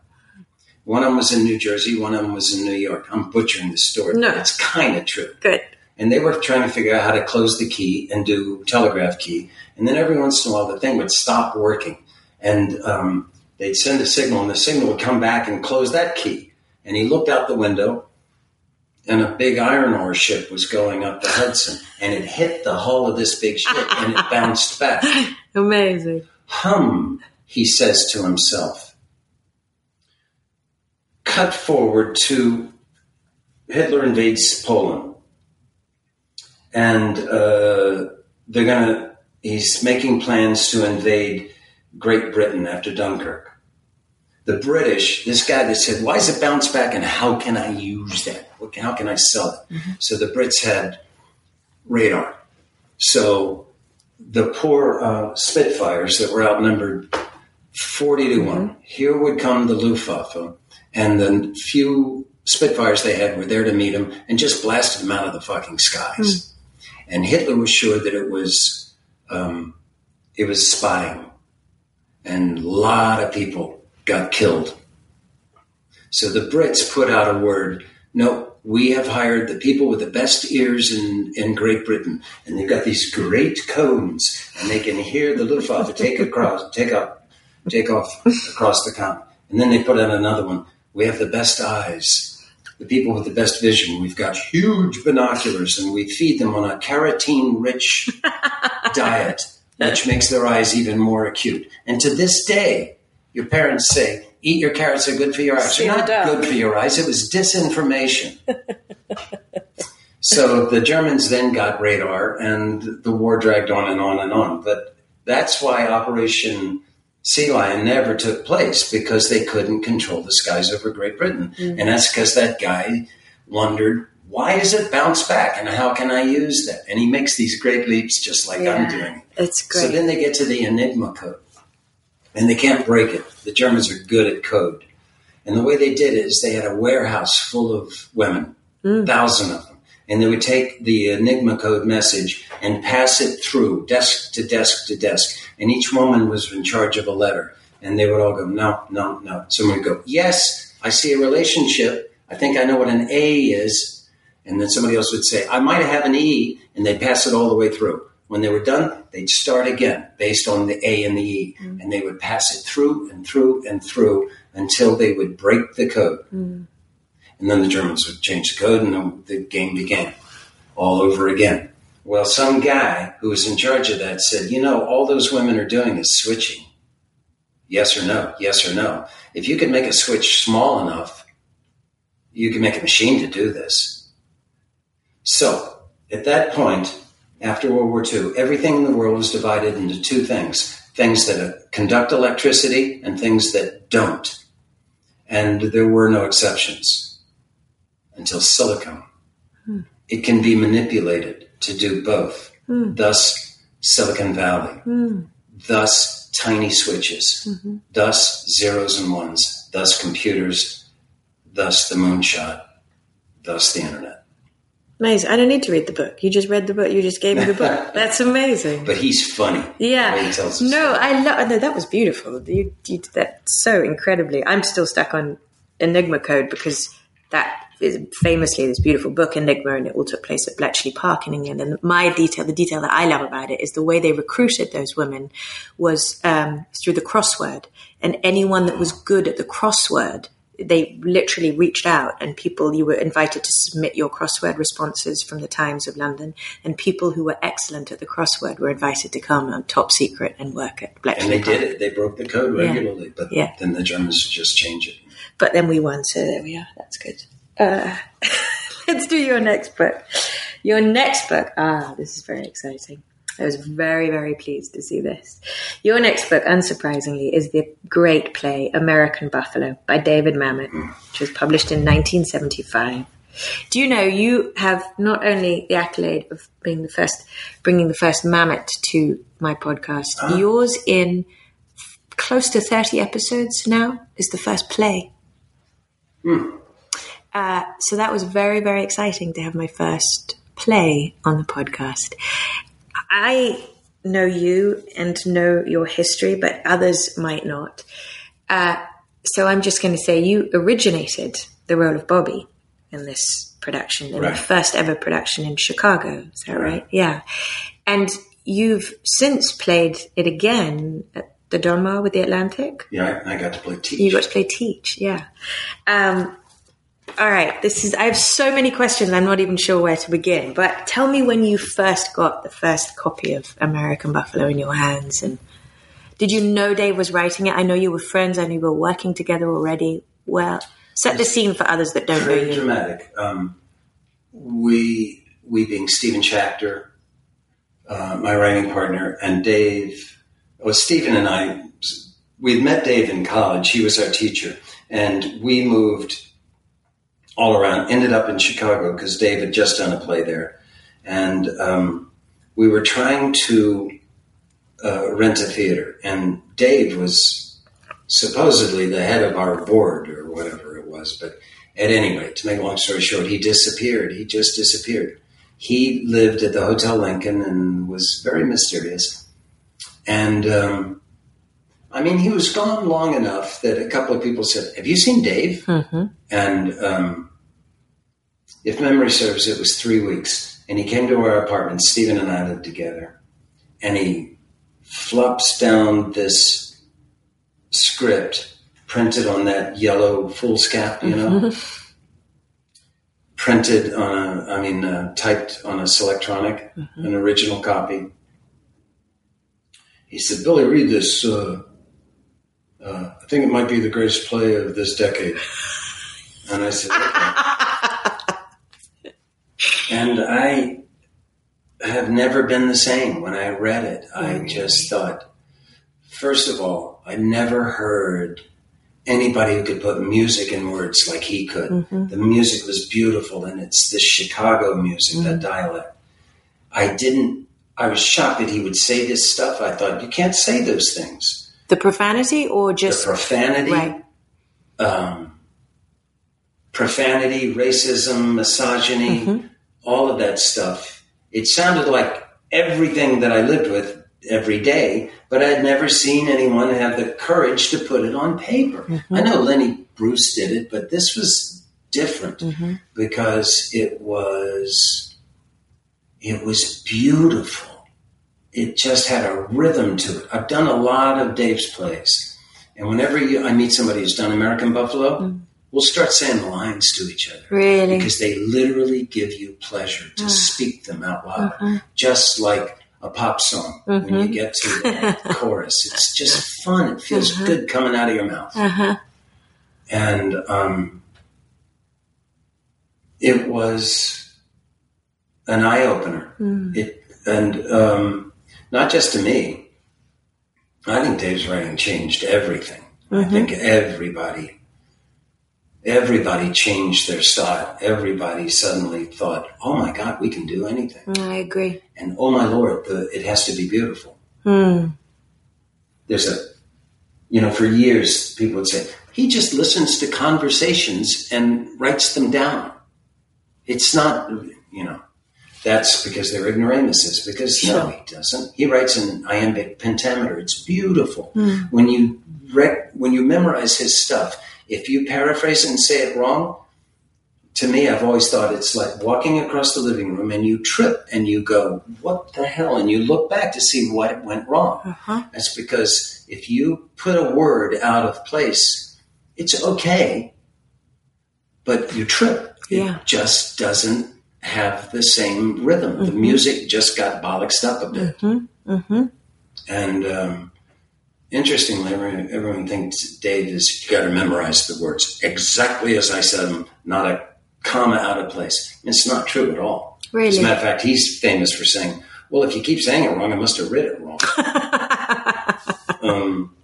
One of them was in New Jersey, one of them was in New York. I'm butchering the story.
No.
but It's kind of true
good
and they were trying to figure out how to close the key and do telegraph key. And then every once in a while, the thing would stop working, and um, they'd send a signal, and the signal would come back and close that key. And he looked out the window, and a big iron ore ship was going up the Hudson, and it hit the hull of this big ship, and it bounced back.
amazing
Hum, he says to himself. Cut forward to Hitler invades Poland. And uh, they're going to, he's making plans to invade Great Britain after Dunkirk. The British, this guy that said, why is it bounce back and how can I use that? Can, how can I sell it? So the Brits had radar. So the poor uh, Spitfires that were outnumbered 40 to 1. Here would come the Luftwaffe, and the few Spitfires they had were there to meet them and just blasted them out of the fucking skies. And Hitler was sure that it was um, it was spying, and a lot of people got killed. So the Brits put out a word no, we have hired the people with the best ears in, in Great Britain, and they've got these great cones, and they can hear the Luftwaffe take across, take up, take off across the continent. And then they put out another one. We have the best eyes, the people with the best vision. We've got huge binoculars, and we feed them on a carotene-rich diet, which makes their eyes even more acute. And to this day, your parents say, eat your carrots, they're good for your eyes. They're not good for your eyes. It was disinformation. so the Germans then got radar and the war dragged on and on and on. But that's why Operation Sea Lion never took place because they couldn't control the skies over Great Britain. Mm-hmm. And that's because that guy wondered, why does it bounce back and how can I use that? And he makes these great leaps just like yeah, I'm doing.
It's great.
So then they get to the Enigma code and they can't break it. The Germans are good at code. And the way they did it is they had a warehouse full of women, mm. thousand of them. And they would take the Enigma code message and pass it through desk to desk to desk. And each woman was in charge of a letter. And they would all go, no, no, no. Someone would go, yes, I see a relationship. I think I know what an A is. And then somebody else would say, I might have an E. And they'd pass it all the way through. When they were done, they'd start again based on the A and the E, mm. and they would pass it through and through and through until they would break the code. Mm. And then the Germans would change the code, and the game began all over again. Well, some guy who was in charge of that said, You know, all those women are doing is switching. Yes or no, yes or no. If you can make a switch small enough, you can make a machine to do this. So, at that point, after World War II, everything in the world was divided into two things things that conduct electricity and things that don't. And there were no exceptions until silicon. Hmm. It can be manipulated to do both. Hmm. Thus, Silicon Valley. Hmm. Thus, tiny switches. Mm-hmm. Thus, zeros and ones. Thus, computers. Thus, the moonshot. Thus, the internet.
Amazing. I don't need to read the book. You just read the book. You just gave me the book. That's amazing.
but he's funny.
Yeah. no, I love. No, that was beautiful. You, you did that so incredibly. I'm still stuck on Enigma Code because that famously this beautiful book Enigma, and it all took place at Bletchley Park in England. And my detail, the detail that I love about it, is the way they recruited those women was um, through the crossword, and anyone that was good at the crossword they literally reached out and people you were invited to submit your crossword responses from the Times of London and people who were excellent at the crossword were invited to come on top secret and work at
Bletchley. And they did it. They broke the code regularly, yeah. but yeah. then the Germans just changed it.
But then we won, so there we are. That's good. Uh, let's do your next book. Your next book. Ah, this is very exciting. I was very, very pleased to see this. Your next book, unsurprisingly, is the great play American Buffalo by David Mamet, which was published in 1975. Do you know you have not only the accolade of being the first, bringing the first Mamet to my podcast, ah. yours in close to 30 episodes now is the first play. Mm. Uh, so that was very, very exciting to have my first play on the podcast. I know you and know your history, but others might not. Uh, so I'm just going to say you originated the role of Bobby in this production, in right. the first ever production in Chicago. Is that right? right? Yeah. And you've since played it again at the Donmar with the Atlantic.
Yeah, I, I got to play Teach.
You got to play Teach, yeah. Um, all right, this is. I have so many questions. I'm not even sure where to begin. But tell me when you first got the first copy of American Buffalo in your hands, and did you know Dave was writing it? I know you were friends. I knew you were working together already. Well, set the scene for others that don't
very
know you.
dramatic. Um, we, we being Stephen Schachter, uh, my writing partner, and Dave. Well, Stephen and I, we'd met Dave in college. He was our teacher, and we moved all around. Ended up in Chicago because Dave had just done a play there, and um, we were trying to uh, rent a theater. And Dave was supposedly the head of our board or whatever it was, but at any rate, to make a long story short, he disappeared. He just disappeared. He lived at the Hotel Lincoln and was very mysterious. And um, I mean, he was gone long enough that a couple of people said, "Have you seen Dave?"
Mm-hmm.
And um, if memory serves, it was three weeks. And he came to our apartment. Stephen and I lived together, and he flops down this script printed on that yellow foolscap, you know, printed on a, I mean, uh, typed on a Selectronic, an original copy. He said, Billy, read this. Uh, uh, I think it might be the greatest play of this decade. And I said, okay. And I have never been the same when I read it. I mm-hmm. just thought, first of all, I never heard anybody who could put music in words like he could. Mm-hmm. The music was beautiful, and it's this Chicago music, that mm-hmm. dialect. I didn't. I was shocked that he would say this stuff. I thought you can't say those things.
The profanity or
The
just
profanity,
right?
um, profanity, racism, misogyny, all of that stuff. It sounded like everything that I lived with every day, but I had never seen anyone have the courage to put it on paper. Mm-hmm. I know Lenny Bruce did it, but this was different mm-hmm. because it was it was beautiful. It just had a rhythm to it. I've done a lot of Dave's plays, and whenever you, I meet somebody who's done American Buffalo, mm. We'll start saying lines to each other
Really?
because they literally give you pleasure to speak them out loud, just like a pop song. When you get to the chorus, it's just fun. It feels good coming out of your mouth,
Uh-huh.
and um, it was an eye opener. It and um, not just to me. I think Dave's writing changed everything. I think everybody everybody changed their style. Everybody suddenly thought, "Oh my God, we can do anything!"
I agree.
And oh my Lord, the, it has to be beautiful.
Hmm.
There's a, you know, for years people would say he just listens to conversations and writes them down. It's not, you know, that's because they're ignoramuses. Because no, he doesn't. He writes in iambic pentameter. It's beautiful. When you rec- when you memorize his stuff, if you paraphrase and say it wrong, to me, I've always thought it's like walking across the living room and you trip and you go, "What the hell?" and you look back to see what went wrong.
Uh-huh.
That's because if you put a word out of place, it's okay, but you trip.
Yeah.
It just doesn't have the same rhythm. The music just got bollocksed up a bit.
Mm-hmm.
And um, interestingly, everyone, everyone thinks Dave is you got to memorize the words exactly as I said them, not a comma out of place. It's not true at all. Really? As a matter of fact, he's famous for saying, "Well, if you keep saying it wrong, I must have read it wrong." um,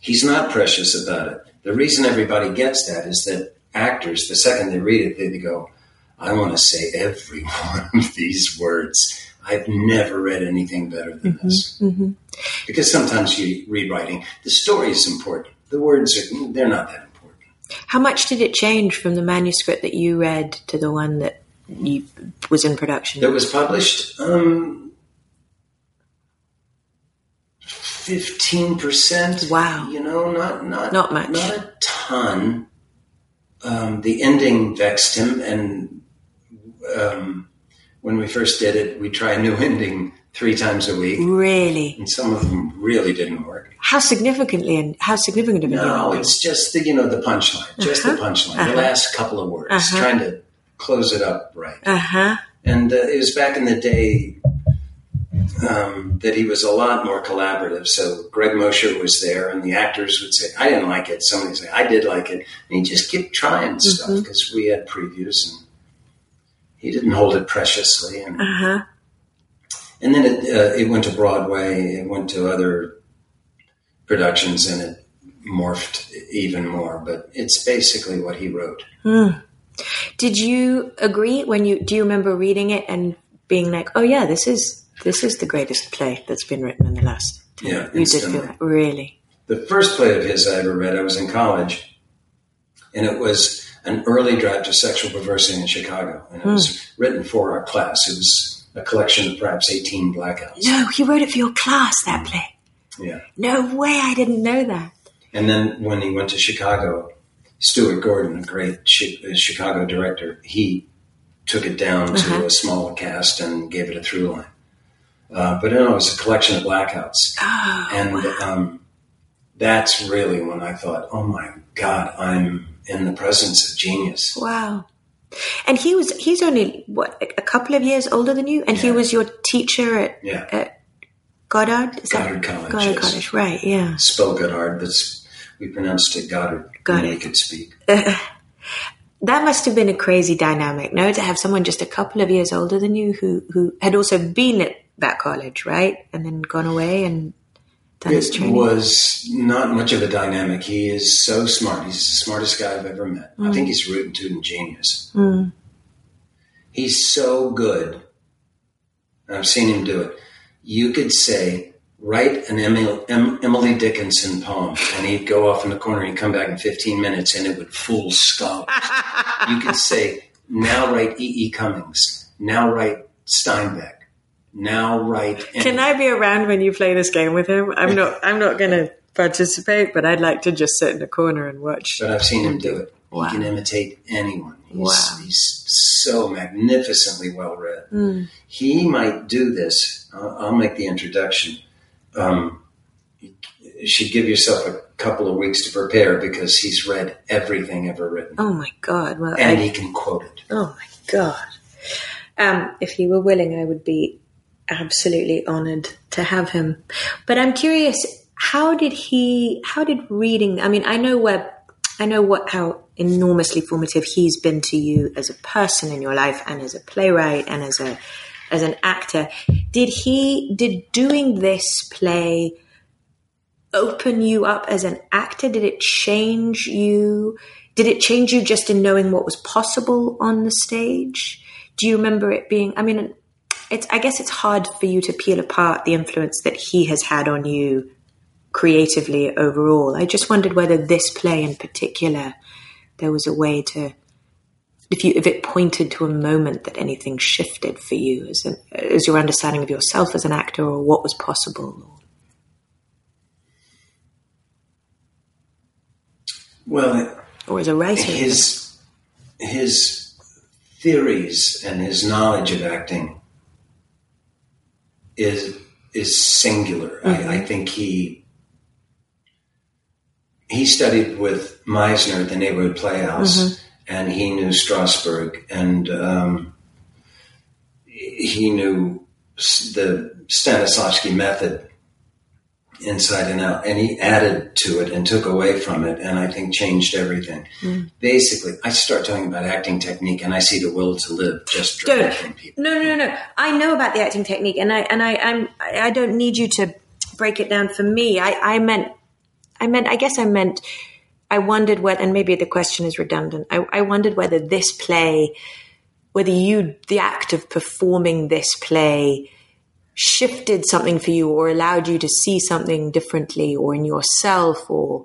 he's not precious about it. The reason everybody gets that is that actors, the second they read it, they go, "I want to say every one of these words." I've never read anything better than this. Because sometimes you read writing, the story is important. The words are they're not that important.
How much did it change from the manuscript that you read to the one that you was in production?
That was published um fifteen percent.
Wow.
You know, not not
Not much.
Not a ton. Um, the ending vexed him, and um, when we first did it, we tried a new ending three times a week,
Really?
and some of them really didn't work.
How significantly and how significant of a
No, it's just the you know the punchline, just the punchline, the last couple of words,
Uh-huh.
trying to close it up right.
Uh huh.
And uh, it was back in the day um, that he was a lot more collaborative. So Greg Mosher was there, and the actors would say, "I didn't like it." Somebody would say, "I did like it," and he just kept trying stuff because we had previews, and he didn't hold it preciously. And
Uh huh.
and then it uh, it went to Broadway, it went to other productions, and it morphed even more. But it's basically what he wrote.
Did you agree when you do you remember reading it and being like, oh yeah, this is this is the greatest play that's been written in the last.
Yeah,
You did feel that, really?
The first play of his I ever read, I was in college, and it was an early draft of Sexual Perversity in Chicago, and it was written for our class. It was a collection of perhaps 18 blackouts.
No, he wrote it for your class, that play.
Yeah.
No way, I didn't know that.
And then when he went to Chicago, Stuart Gordon, a great Chi- uh, Chicago director, he took it down to
Uh-huh.
a small cast and gave it a through line. Uh, but no, it was a collection of blackouts.
Oh,
and um, that's really when I thought, oh my God, I'm in the presence of genius.
wow. And he was, he's only, what, a couple of years older than you? And he was your teacher at
Yeah.
Goddard? Is
Goddard College,
Goddard
yes.
College, right, yeah.
Spell Goddard, but we pronounced it Goddard
Got
when we could speak.
That must have been a crazy dynamic, no? To have someone just a couple of years older than you who, who had also been at that college, right? And then gone away and
It was not much of a dynamic. He is so smart. He's the smartest guy I've ever met. I
Mm.
think he's root and tootin' genius. He's so good. I've seen him do it. You could say, write an Emily, em, Emily Dickinson poem, and he'd go off in the corner and he'd come back in 15 minutes and it would fool scholars. you could say, now write E. E. Cummings. Now write Steinbeck. Now write.
Can I be around when you play this game with him? I'm not. I'm not going to participate, but I'd like to just sit in the corner and watch.
but I've seen him do it.
Wow.
He can imitate anyone. He's,
Wow.
he's so magnificently well read. He might do this. I'll, I'll make the introduction. Um, you should give yourself a couple of weeks to prepare because he's read everything ever written,
Oh my god! Well,
and
I,
he can quote it.
oh my god! Um, if he were willing, I would be absolutely honored to have him. But I'm curious, how did he? How did reading? I mean, I know where. I know what how enormously formative he's been to you as a person in your life and as a playwright and as a as an actor. Did he did doing this play open you up as an actor? Did it change you? Did it change you just in knowing what was possible on the stage? Do you remember it being? I mean, it's. I guess it's hard for you to peel apart the influence that he has had on you creatively overall. I just wondered whether this play in particular, there was a way to. If you if it pointed to a moment that anything shifted for you as an, as your understanding of yourself as an actor or what was possible.
Well,
or as a writer.
his his theories and his knowledge of acting is is singular. I, I think he he studied with Meisner at the Neighborhood Playhouse, and he knew Strasberg, and um, he knew the Stanislavski method inside and out, and he added to it and took away from it, and I think changed everything. Hmm. Basically, I start talking about acting technique, and I see the will to live just
Don't.
directing people.
No, no, no. I know about the acting technique, and I and I I'm I I don't need you to break it down for me. I I meant I meant I guess I meant I wondered whether and maybe the question is redundant. I, I wondered whether this play, whether you the act of performing this play shifted something for you or allowed you to see something differently or in yourself or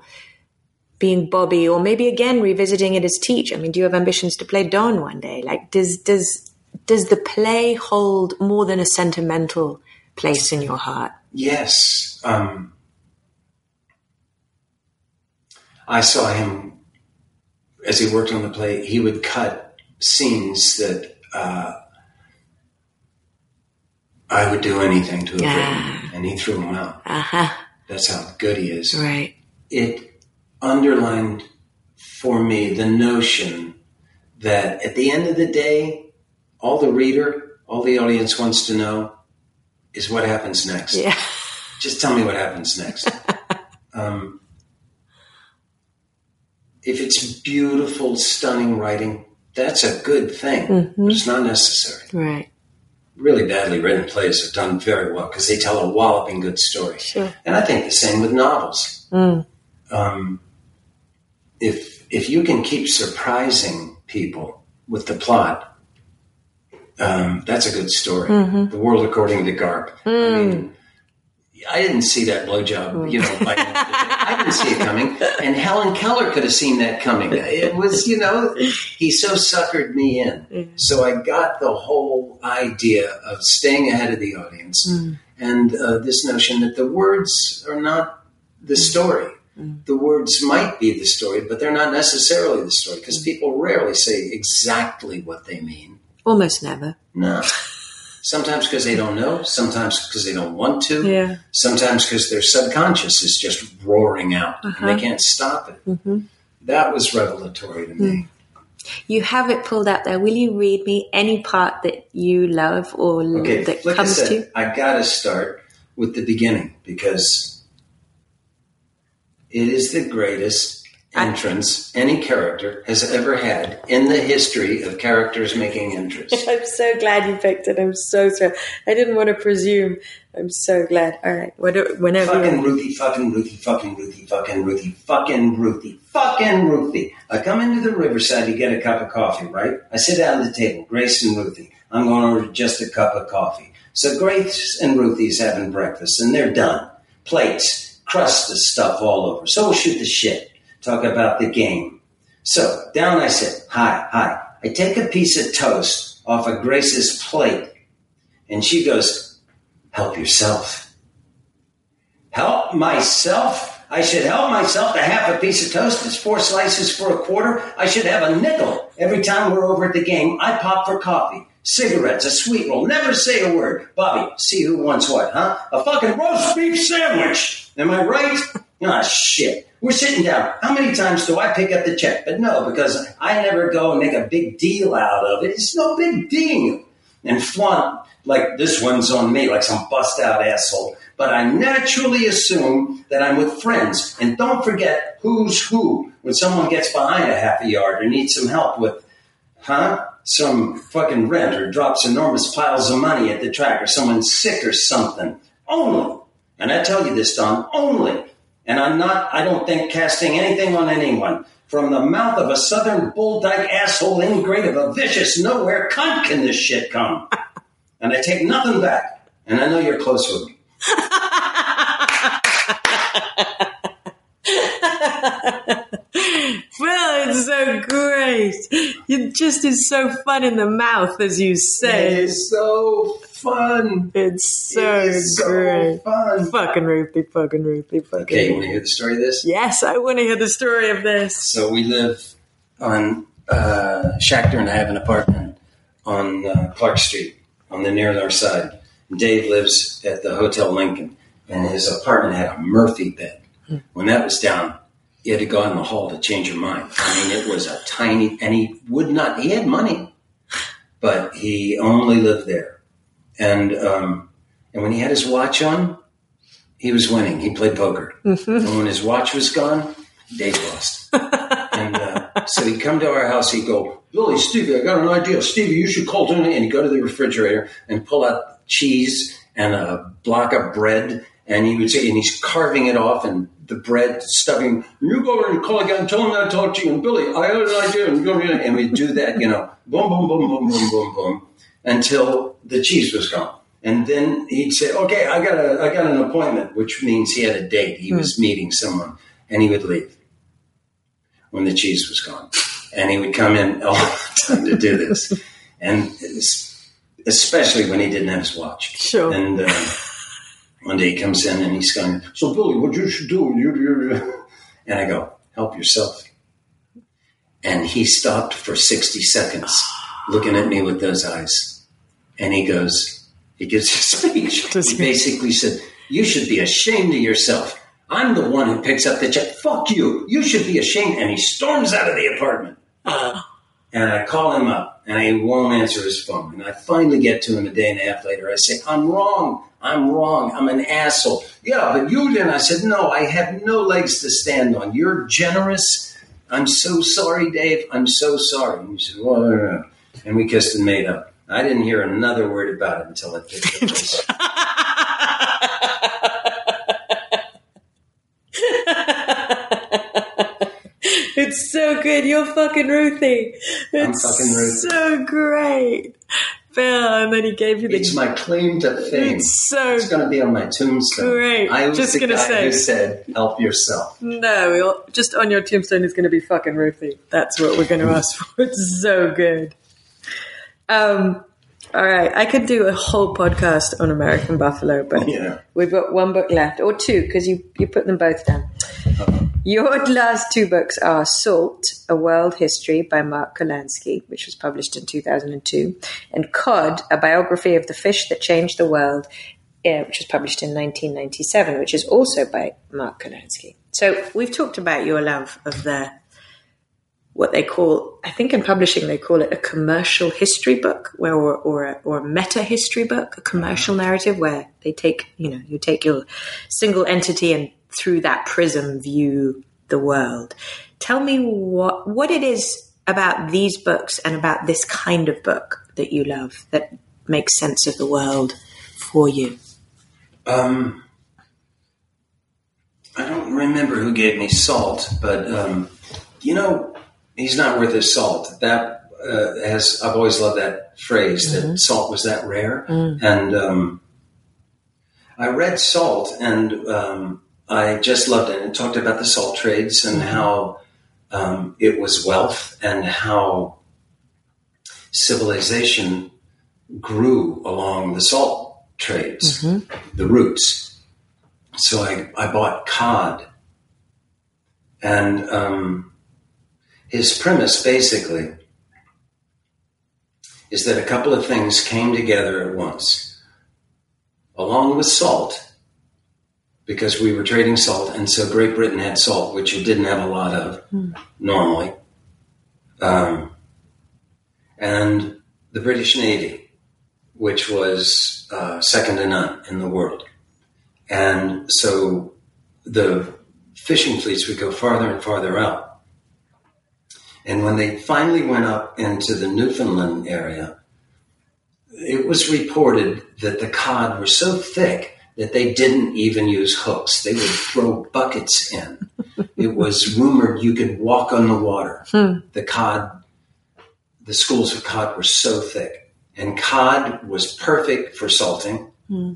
being Bobby or maybe again revisiting it as Teach. I mean, do you have ambitions to play Don one day? Like does does does the play hold more than a sentimental place in your heart?
Yes. Um, I saw him as he worked on the play. He would cut scenes that uh, I would do anything to have
Yeah.
written, and he threw him out.
Uh-huh.
That's how good he is.
Right.
It underlined for me the notion that at the end of the day, all the reader, all the audience wants to know is what happens next
Yeah.
just tell me what happens next. um, if it's beautiful, stunning writing, that's a good thing, but it's not necessary.
Right.
Really badly written plays have done very well because they tell a walloping good story.
Sure.
And I think the same with novels. Um, if if you can keep surprising people with the plot, um, that's a good story. The World According to Garp. I mean, I didn't see that blowjob, hmm. you know, by, I didn't see it coming. And Helen Keller could have seen that coming. It was, you know, he so suckered me in. Mm-hmm. So I got the whole idea of staying ahead of the audience mm. and uh, this notion that the words are not the mm. story. Mm. The words might be the story, but they're not necessarily the story because people rarely say exactly what they mean.
Almost never.
No. Sometimes because they don't know, sometimes because they don't want to,
Yeah.
sometimes because their subconscious is just roaring out and
Uh-huh.
they can't stop it.
hmm
That was revelatory to me.
You have it pulled out there. Will you read me any part that you love or
Okay,
that
like I
comes
said,
to?
I got to start with the beginning because it is the greatest
I-
entrance any character has ever had in the history of characters making entrance.
I'm so glad you picked it. I'm so so. I didn't want to presume. I'm so glad. All right, what- whenever.
fucking Ruthie, fucking Ruthie, fucking Ruthie, fucking Ruthie, fucking Ruthie, fucking Ruthie. I come into the Riverside to get a cup of coffee, right? I sit down at the table, Grace and Ruthie. I'm going to order just a cup of coffee. So Grace and Ruthie's having breakfast, and they're done. Plates, crust stuff all over. So we'll shoot the shit. Talk about the game. So down I sit. Hi, hi. I take a piece of toast off of Grace's plate, and she goes, "Help yourself." Help myself? I should help myself to half a piece of toast. It's four slices for a quarter. I should have a nickel every time we're over at the game. I pop for coffee, cigarettes, a sweet roll. Never say a word. Bobby, see who wants what, huh? A fucking roast beef sandwich. Am I right? Ah, shit. We're sitting down. How many times do I pick up the check? But no, because I never go and make a big deal out of it. It's no big deal. And flaunt like this one's on me, like some bust out asshole. But I naturally assume that I'm with friends. And don't forget who's who when someone gets behind a half a yard or needs some help with, huh? Some fucking rent or drops enormous piles of money at the track or someone's sick or something. Only. And I tell you this, Don, only. And I'm not, I don't think casting anything on anyone. From the mouth of a southern bull dyke asshole ingrate of a vicious nowhere cunt can this shit come. And I take nothing back. And I know you're close with me.
it's so great. It just is so fun in the mouth, as you say.
It's so fun.
It's so
It is so
great.
fun.
Fucking Ruthie, fucking Ruthie, fucking.
Okay, you want to hear the story of this?
Yes, I want to hear the story of this.
So we live on uh, Schachter and I have an apartment on uh, Clark Street on the near north side. Dave lives at the Hotel Lincoln, and his apartment had a Murphy bed. When that was down, you had to go out in the hall to change your mind. I mean, it was a tiny, and he would not. He had money, but he only lived there. And um, and when he had his watch on, he was winning. He played poker, and when his watch was gone, Dave lost. and uh, so he'd come to our house. He'd go, Billy, Stevie, I got an idea. Stevie, you should call Tony. And he'd go to the refrigerator and pull out cheese and a block of bread. And he would say, and he's carving it off and the bread stuffing. You go over and call again, tell him I talked to you. And Billy, I had an idea. And, and we'd do that, you know, boom, boom, boom, boom, boom, boom, boom, until the cheese was gone. And then he'd say, okay, I got a, I got an appointment, which means he had a date. He was meeting someone and he would leave when the cheese was gone. And he would come in all the time to do this. And especially when he didn't have his watch.
Sure.
And uh, one day he comes in and he's going, So, Billy, what you should do? You, you, and I go, Help yourself. And he stopped for 60 seconds looking at me with those eyes. And he goes, He gives a speech. He
he?
basically said, You should be ashamed of yourself. I'm the one who picks up the check. Fuck you. You should be ashamed. And he storms out of the apartment. And I call him up and he won't answer his phone. And I finally get to him a day and a half later. I say, I'm wrong. I'm wrong. I'm an asshole. Yeah, but you didn't. I said, No, I have no legs to stand on. You're generous. I'm so sorry, Dave. I'm so sorry. And he said, Well, no, no, no." And we kissed and made up. I didn't hear another word about it until it took place.
it's so good. You're fucking Ruthie.
I'm
It's
fucking Ruthie.
so great. And then he gave you the.
It's my claim to fame.
It's so
It's going to be on my tombstone.
Great.
I was
Just
the
gonna
guy
say.
who said, "Help yourself."
No, you'll- just on your tombstone is going to be fucking Ruthie. That's what we're going to ask for. It's so good. Um, all right, I could do a whole podcast on American Buffalo, but
Yeah.
we've got one book left, or two, because you you put them both down. Your last two books are Salt, A World History by Mark Kurlansky, which was published in 2002, and Cod, A Biography of the Fish That Changed the World, uh, which was published in 1997, which is also by Mark Kurlansky. So we've talked about your love of the what they call, I think in publishing they call it a commercial history book, where or or a, or a meta history book, a commercial narrative where they take you know you take your single entity and through that prism view the world. Tell me what what it is about these books and about this kind of book that you love that makes sense of the world for you.
Um, I don't remember who gave me salt, but um, you know, he's not worth his salt. That uh, has I've always loved that phrase that salt was that rare, and um, I read Salt, and um, I just loved it. It talked about the salt trades and how um, it was wealth and how civilization grew along the salt trades, the roots. So I, I bought cod. And um, his premise basically is that a couple of things came together at once. Along with salt, because we were trading salt, and so Great Britain had salt, which it didn't have a lot of normally. Um, and the British Navy, which was uh, second to none in the world. And so the fishing fleets would go farther and farther out. And when they finally went up into the Newfoundland area, it was reported that the cod were so thick that they didn't even use hooks. They would throw buckets in. it was rumored you could walk on the water. Hmm. The cod, the schools of cod were so thick. And cod was perfect for salting. Hmm.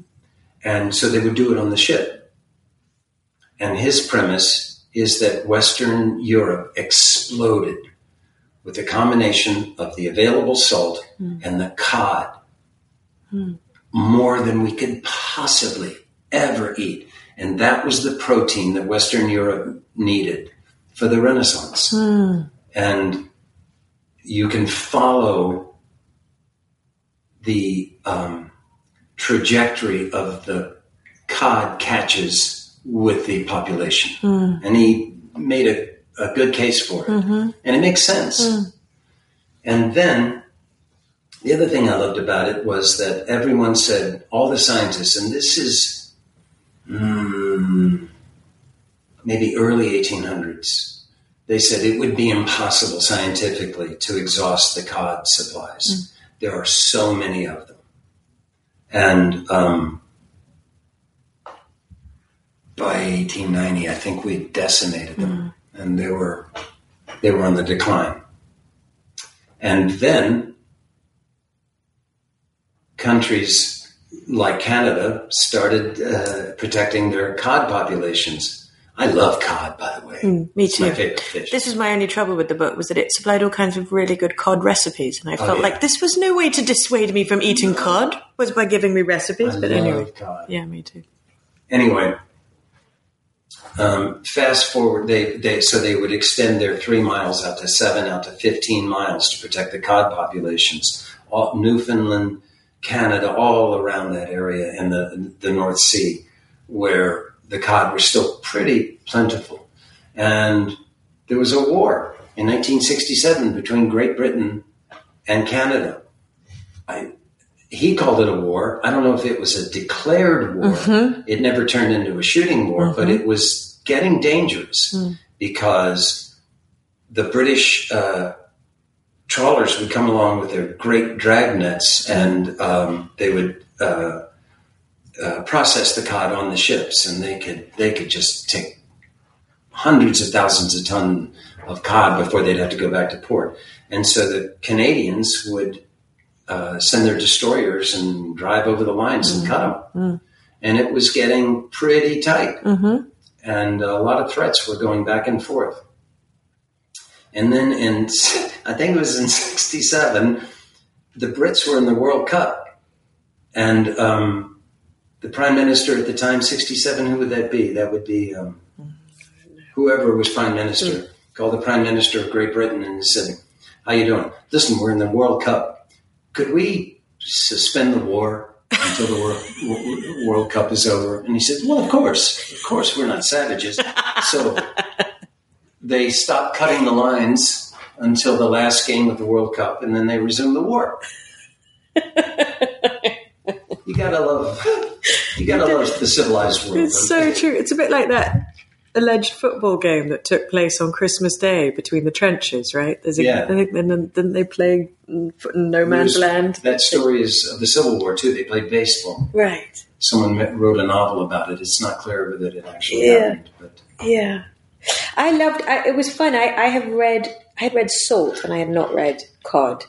And so they would do it on the ship. And his premise is that Western Europe exploded with the combination of the available salt hmm. and the cod hmm. more than we could possibly ever eat. And that was the protein that Western Europe needed for the Renaissance. Hmm. And you can follow the um, trajectory of the cod catches with the population. And he made a, a good case for it. And it makes sense. And then the other thing I loved about it was that everyone said, all the scientists, and this is mm, maybe early 1800s, they said it would be impossible scientifically to exhaust the cod supplies. There are so many of them. And um, by 1890, I think we decimated them, and they were they were on the decline. And then countries like Canada started uh, protecting their cod populations. I love cod, by the way.
Me
It's my
too.
favorite fish.
This was my only trouble with the book was that it supplied all kinds of really good cod recipes, and I felt
Oh, yeah.
like this was no way to dissuade me from eating cod was by giving me recipes.
I
but anyway,
cod.
yeah, me too.
anyway, um, fast forward, they, they so they would extend their three miles out to seven, out to fifteen miles to protect the cod populations. All, Newfoundland, Canada, all around that area in the the North Sea, where the cod were still pretty plentiful, and there was a war in 1967 between Great Britain and Canada. I, he called it a war. I don't know if it was a declared war. It never turned into a shooting war, but it was getting dangerous because the British uh, trawlers would come along with their great drag nets and um, they would uh, uh, process the cod on the ships, and they could they could just take hundreds of thousands of tons of cod before they'd have to go back to port. And so the Canadians would uh, send their destroyers and drive over the lines and cut them. And it was getting pretty tight.
Mm-hmm.
And a lot of threats were going back and forth. And then in, I think it was in 67, the Brits were in the World Cup. And um, the prime minister at the time, 67, who would that be? That would be um, whoever was prime minister, called the prime minister of Great Britain and said, how you doing? Listen, we're in the World Cup. Could we suspend the war until the World, World Cup is over? And he said, well, of course. Of course, we're not savages. So they stopped cutting the lines until the last game of the World Cup, and then they resumed the war. you gotta love, you gotta love the civilized world.
It's so true. It's a bit like that alleged football game that took place on Christmas Day between the trenches, right? There's a,
Yeah.
I think, and then didn't they play in no man's
There's-
land?
That story is of the Civil War too. They played baseball.
Right.
Someone wrote a novel about it. It's not clear whether it actually
Yeah.
happened, but um,
Yeah, I loved. I, it was fun. I, I have read. I had read Salt, and I had not read Cod.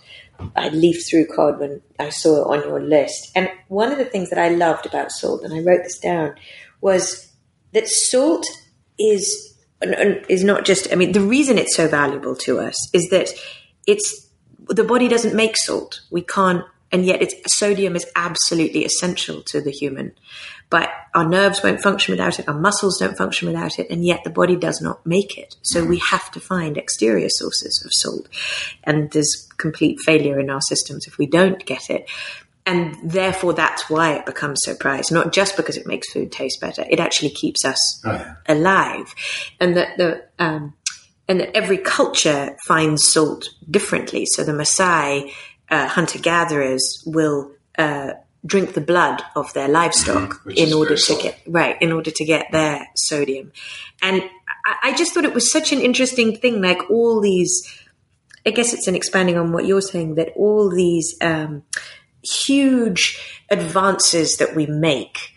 I leafed through Cod when I saw it on your list. And one of the things that I loved about Salt, and I wrote this down, was that Salt is is not just. I mean, the reason it's so valuable to us is that it's the body doesn't make salt. We can't, and yet it's sodium is absolutely essential to the human. But our nerves won't function without it, our muscles don't function without it, and yet the body does not make it. So we have to find exterior sources of salt. And there's complete failure in our systems if we don't get it. And therefore, that's why it becomes so prized. Not just because it makes food taste better; it actually keeps us
oh yeah,
alive, and that the um, and that every culture finds salt differently. So the Maasai uh, hunter gatherers will uh, drink the blood of their livestock
Mhm,
in order to
salty.
get right in order to get their sodium. And I, I just thought it was such an interesting thing. Like all these, I guess it's an expanding on what you're saying that all these um, huge advances that we make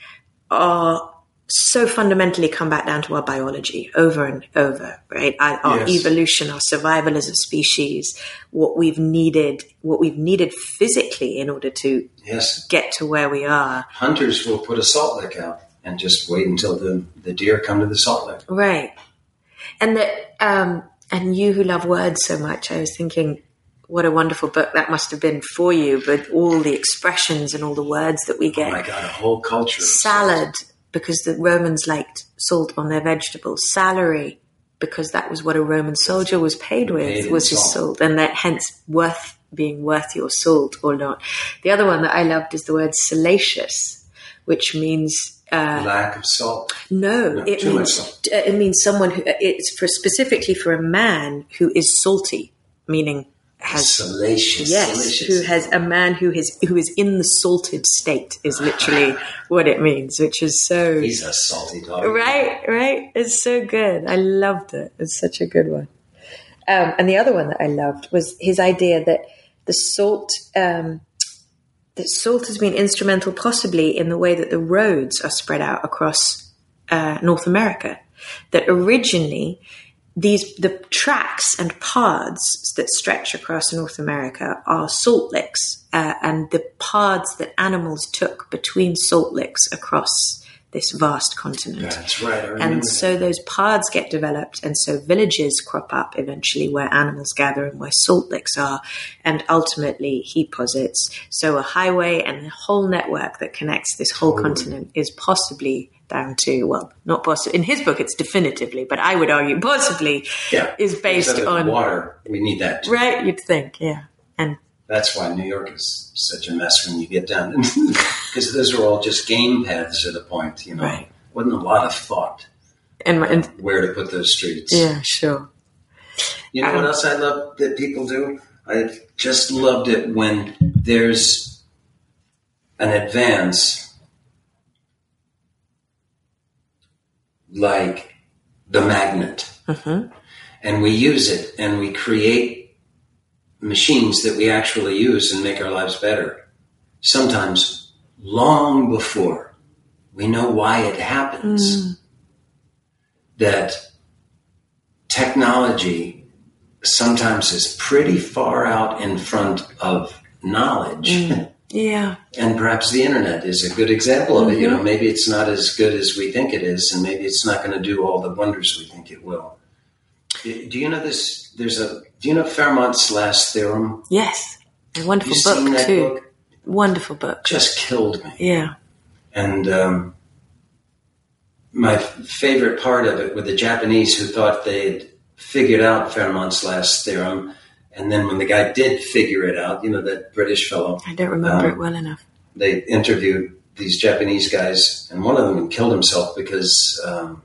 are so fundamentally come back down to our biology over and over, right? Our, our
Yes.
evolution, our survival as a species, what we've needed, what we've needed physically in order to
yes.
get to where we are.
Hunters will put a salt lick out and just wait until the the deer come to the salt lick.
Right. And that, um, and you who love words so much, I was thinking, what a wonderful book that must have been for you, but all the expressions and all the words that we
Oh
get.
my god, a whole culture.
salad because the Romans liked salt on their vegetables. Salary because that was what a Roman soldier was paid with,
paid
was his
salt.
salt, and that hence worth being worth your salt or not. The other one that I loved is the word salacious, which means. Uh,
Lack of salt.
no,
No,
it
too much
means
salt.
it means someone who it's for specifically for a man who is salty, meaning has
Salacious.
Yes,
salacious.
who has a man who is who is in the salted state is literally what it means, which is so
He's a salty dog.
right, right. It's so good. I loved it. It's such a good one. Um, and the other one that I loved was his idea that the salt um, that salt has been instrumental, possibly in the way that the roads are spread out across uh, North America. That originally these the tracks and paths that stretch across North America are salt licks, uh, and the paths that animals took between salt licks across this vast continent.
That's right.
And so those paths get developed, and so villages crop up eventually where animals gather and where salt licks are. And ultimately, he posits so a highway and a whole network that connects this whole
Totally.
continent is possibly down to, well, not possibly. In his book, it's definitively, but I would argue possibly
yeah.
is based on.
water. We need that. too.
Right, you'd think, yeah. And
That's why New York is such a mess when you get down, because those are all just game paths at a point. You know,
Right.
wasn't a lot of thought
and, my- and
where to put those streets.
yeah, sure.
You know what
Um,
else I love that people do? I just loved it when there's an advance like the magnet.
Mhm.
And we use it and we create machines that we actually use and make our lives better. Sometimes long before we know why it happens. That technology sometimes is pretty far out in front of knowledge.
Mm. Yeah.
And perhaps the internet is a good example of it. You
Mm-hmm.
know, maybe it's not as good as we think it is, and maybe it's not going to do all the wonders we think it will. Do you know this? There's a. Do you know Fermat's last theorem?
Yes. A wonderful book too.
book?
Wonderful book.
Just killed me.
Yeah.
And um, my favorite part of it were the Japanese who thought they'd figured out Fermat's last theorem, and then when the guy did figure it out, you know that British fellow,
I don't remember
Um,
it well enough.
they interviewed these Japanese guys, and one of them killed himself because um,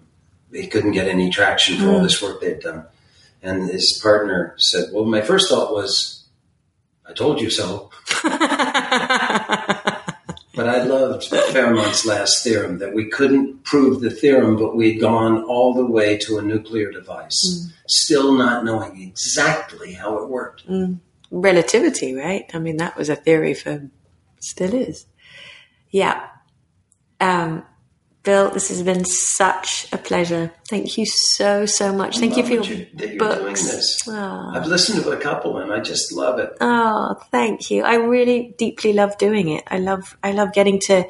he couldn't get any traction for all this work they'd done. And his partner said, "Well, my first thought was, I told you so." But I loved Fermat's last theorem that we couldn't prove the theorem, but we'd gone all the way to a nuclear device, still not knowing exactly how it worked.
Relativity, right? I mean, that was a theory for, still is. Yeah. Um, Bill, this has been such a pleasure. Thank you so, so much. Thank you for your
you-
books.
doing this.
Oh.
I've listened to a couple and I just love it.
Oh, thank you. I really deeply love doing it. I love I love getting to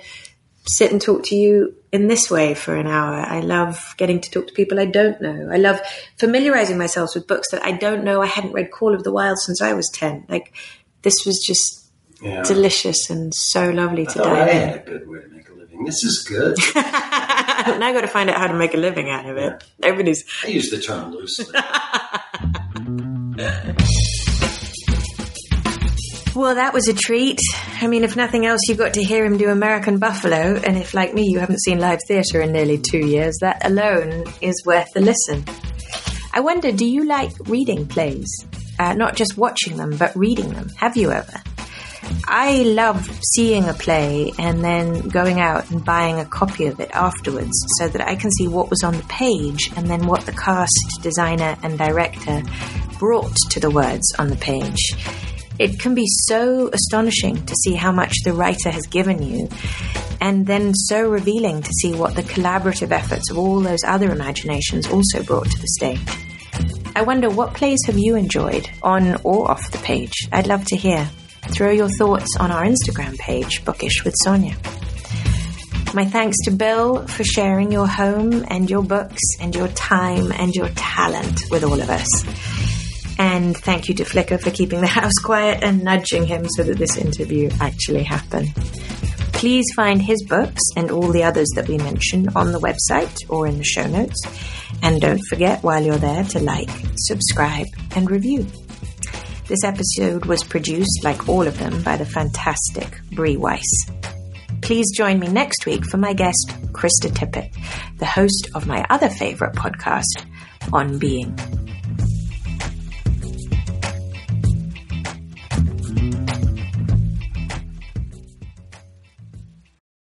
sit and talk to you in this way for an hour. I love getting to talk to people I don't know. I love familiarizing myself with books that I don't know. I hadn't read Call of the Wild since I was 10. Like this was just
Yeah.
delicious and so lovely
I
to
I
dive in.
Had a good way to living. This is good.
now I got to find out how to make a living out of it. Everybody's
I use the term loosely.
Well, that was a treat. I mean, if nothing else, you got to hear him do American Buffalo, and if, like me, you haven't seen live theatre in nearly two years, that alone is worth a listen. I wonder, do you like reading plays? Uh, not just watching them, but reading them. Have you ever? I love seeing a play and then going out and buying a copy of it afterwards so that I can see what was on the page and then what the cast, designer, and director brought to the words on the page. It can be so astonishing to see how much the writer has given you, and then so revealing to see what the collaborative efforts of all those other imaginations also brought to the stage. I wonder what plays have you enjoyed, on or off the page? I'd love to hear. Throw your thoughts on our Instagram page, Bookish with Sonia. My thanks to Bill for sharing your home and your books and your time and your talent with all of us. And thank you to Flickr for keeping the house quiet and nudging him so that this interview actually happened. Please find his books and all the others that we mention on the website or in the show notes. And don't forget while you're there to like, subscribe, and review. This episode was produced, like all of them, by the fantastic Brie Weiss. Please join me next week for my guest, Krista Tippett, the host of my other favorite podcast, On Being.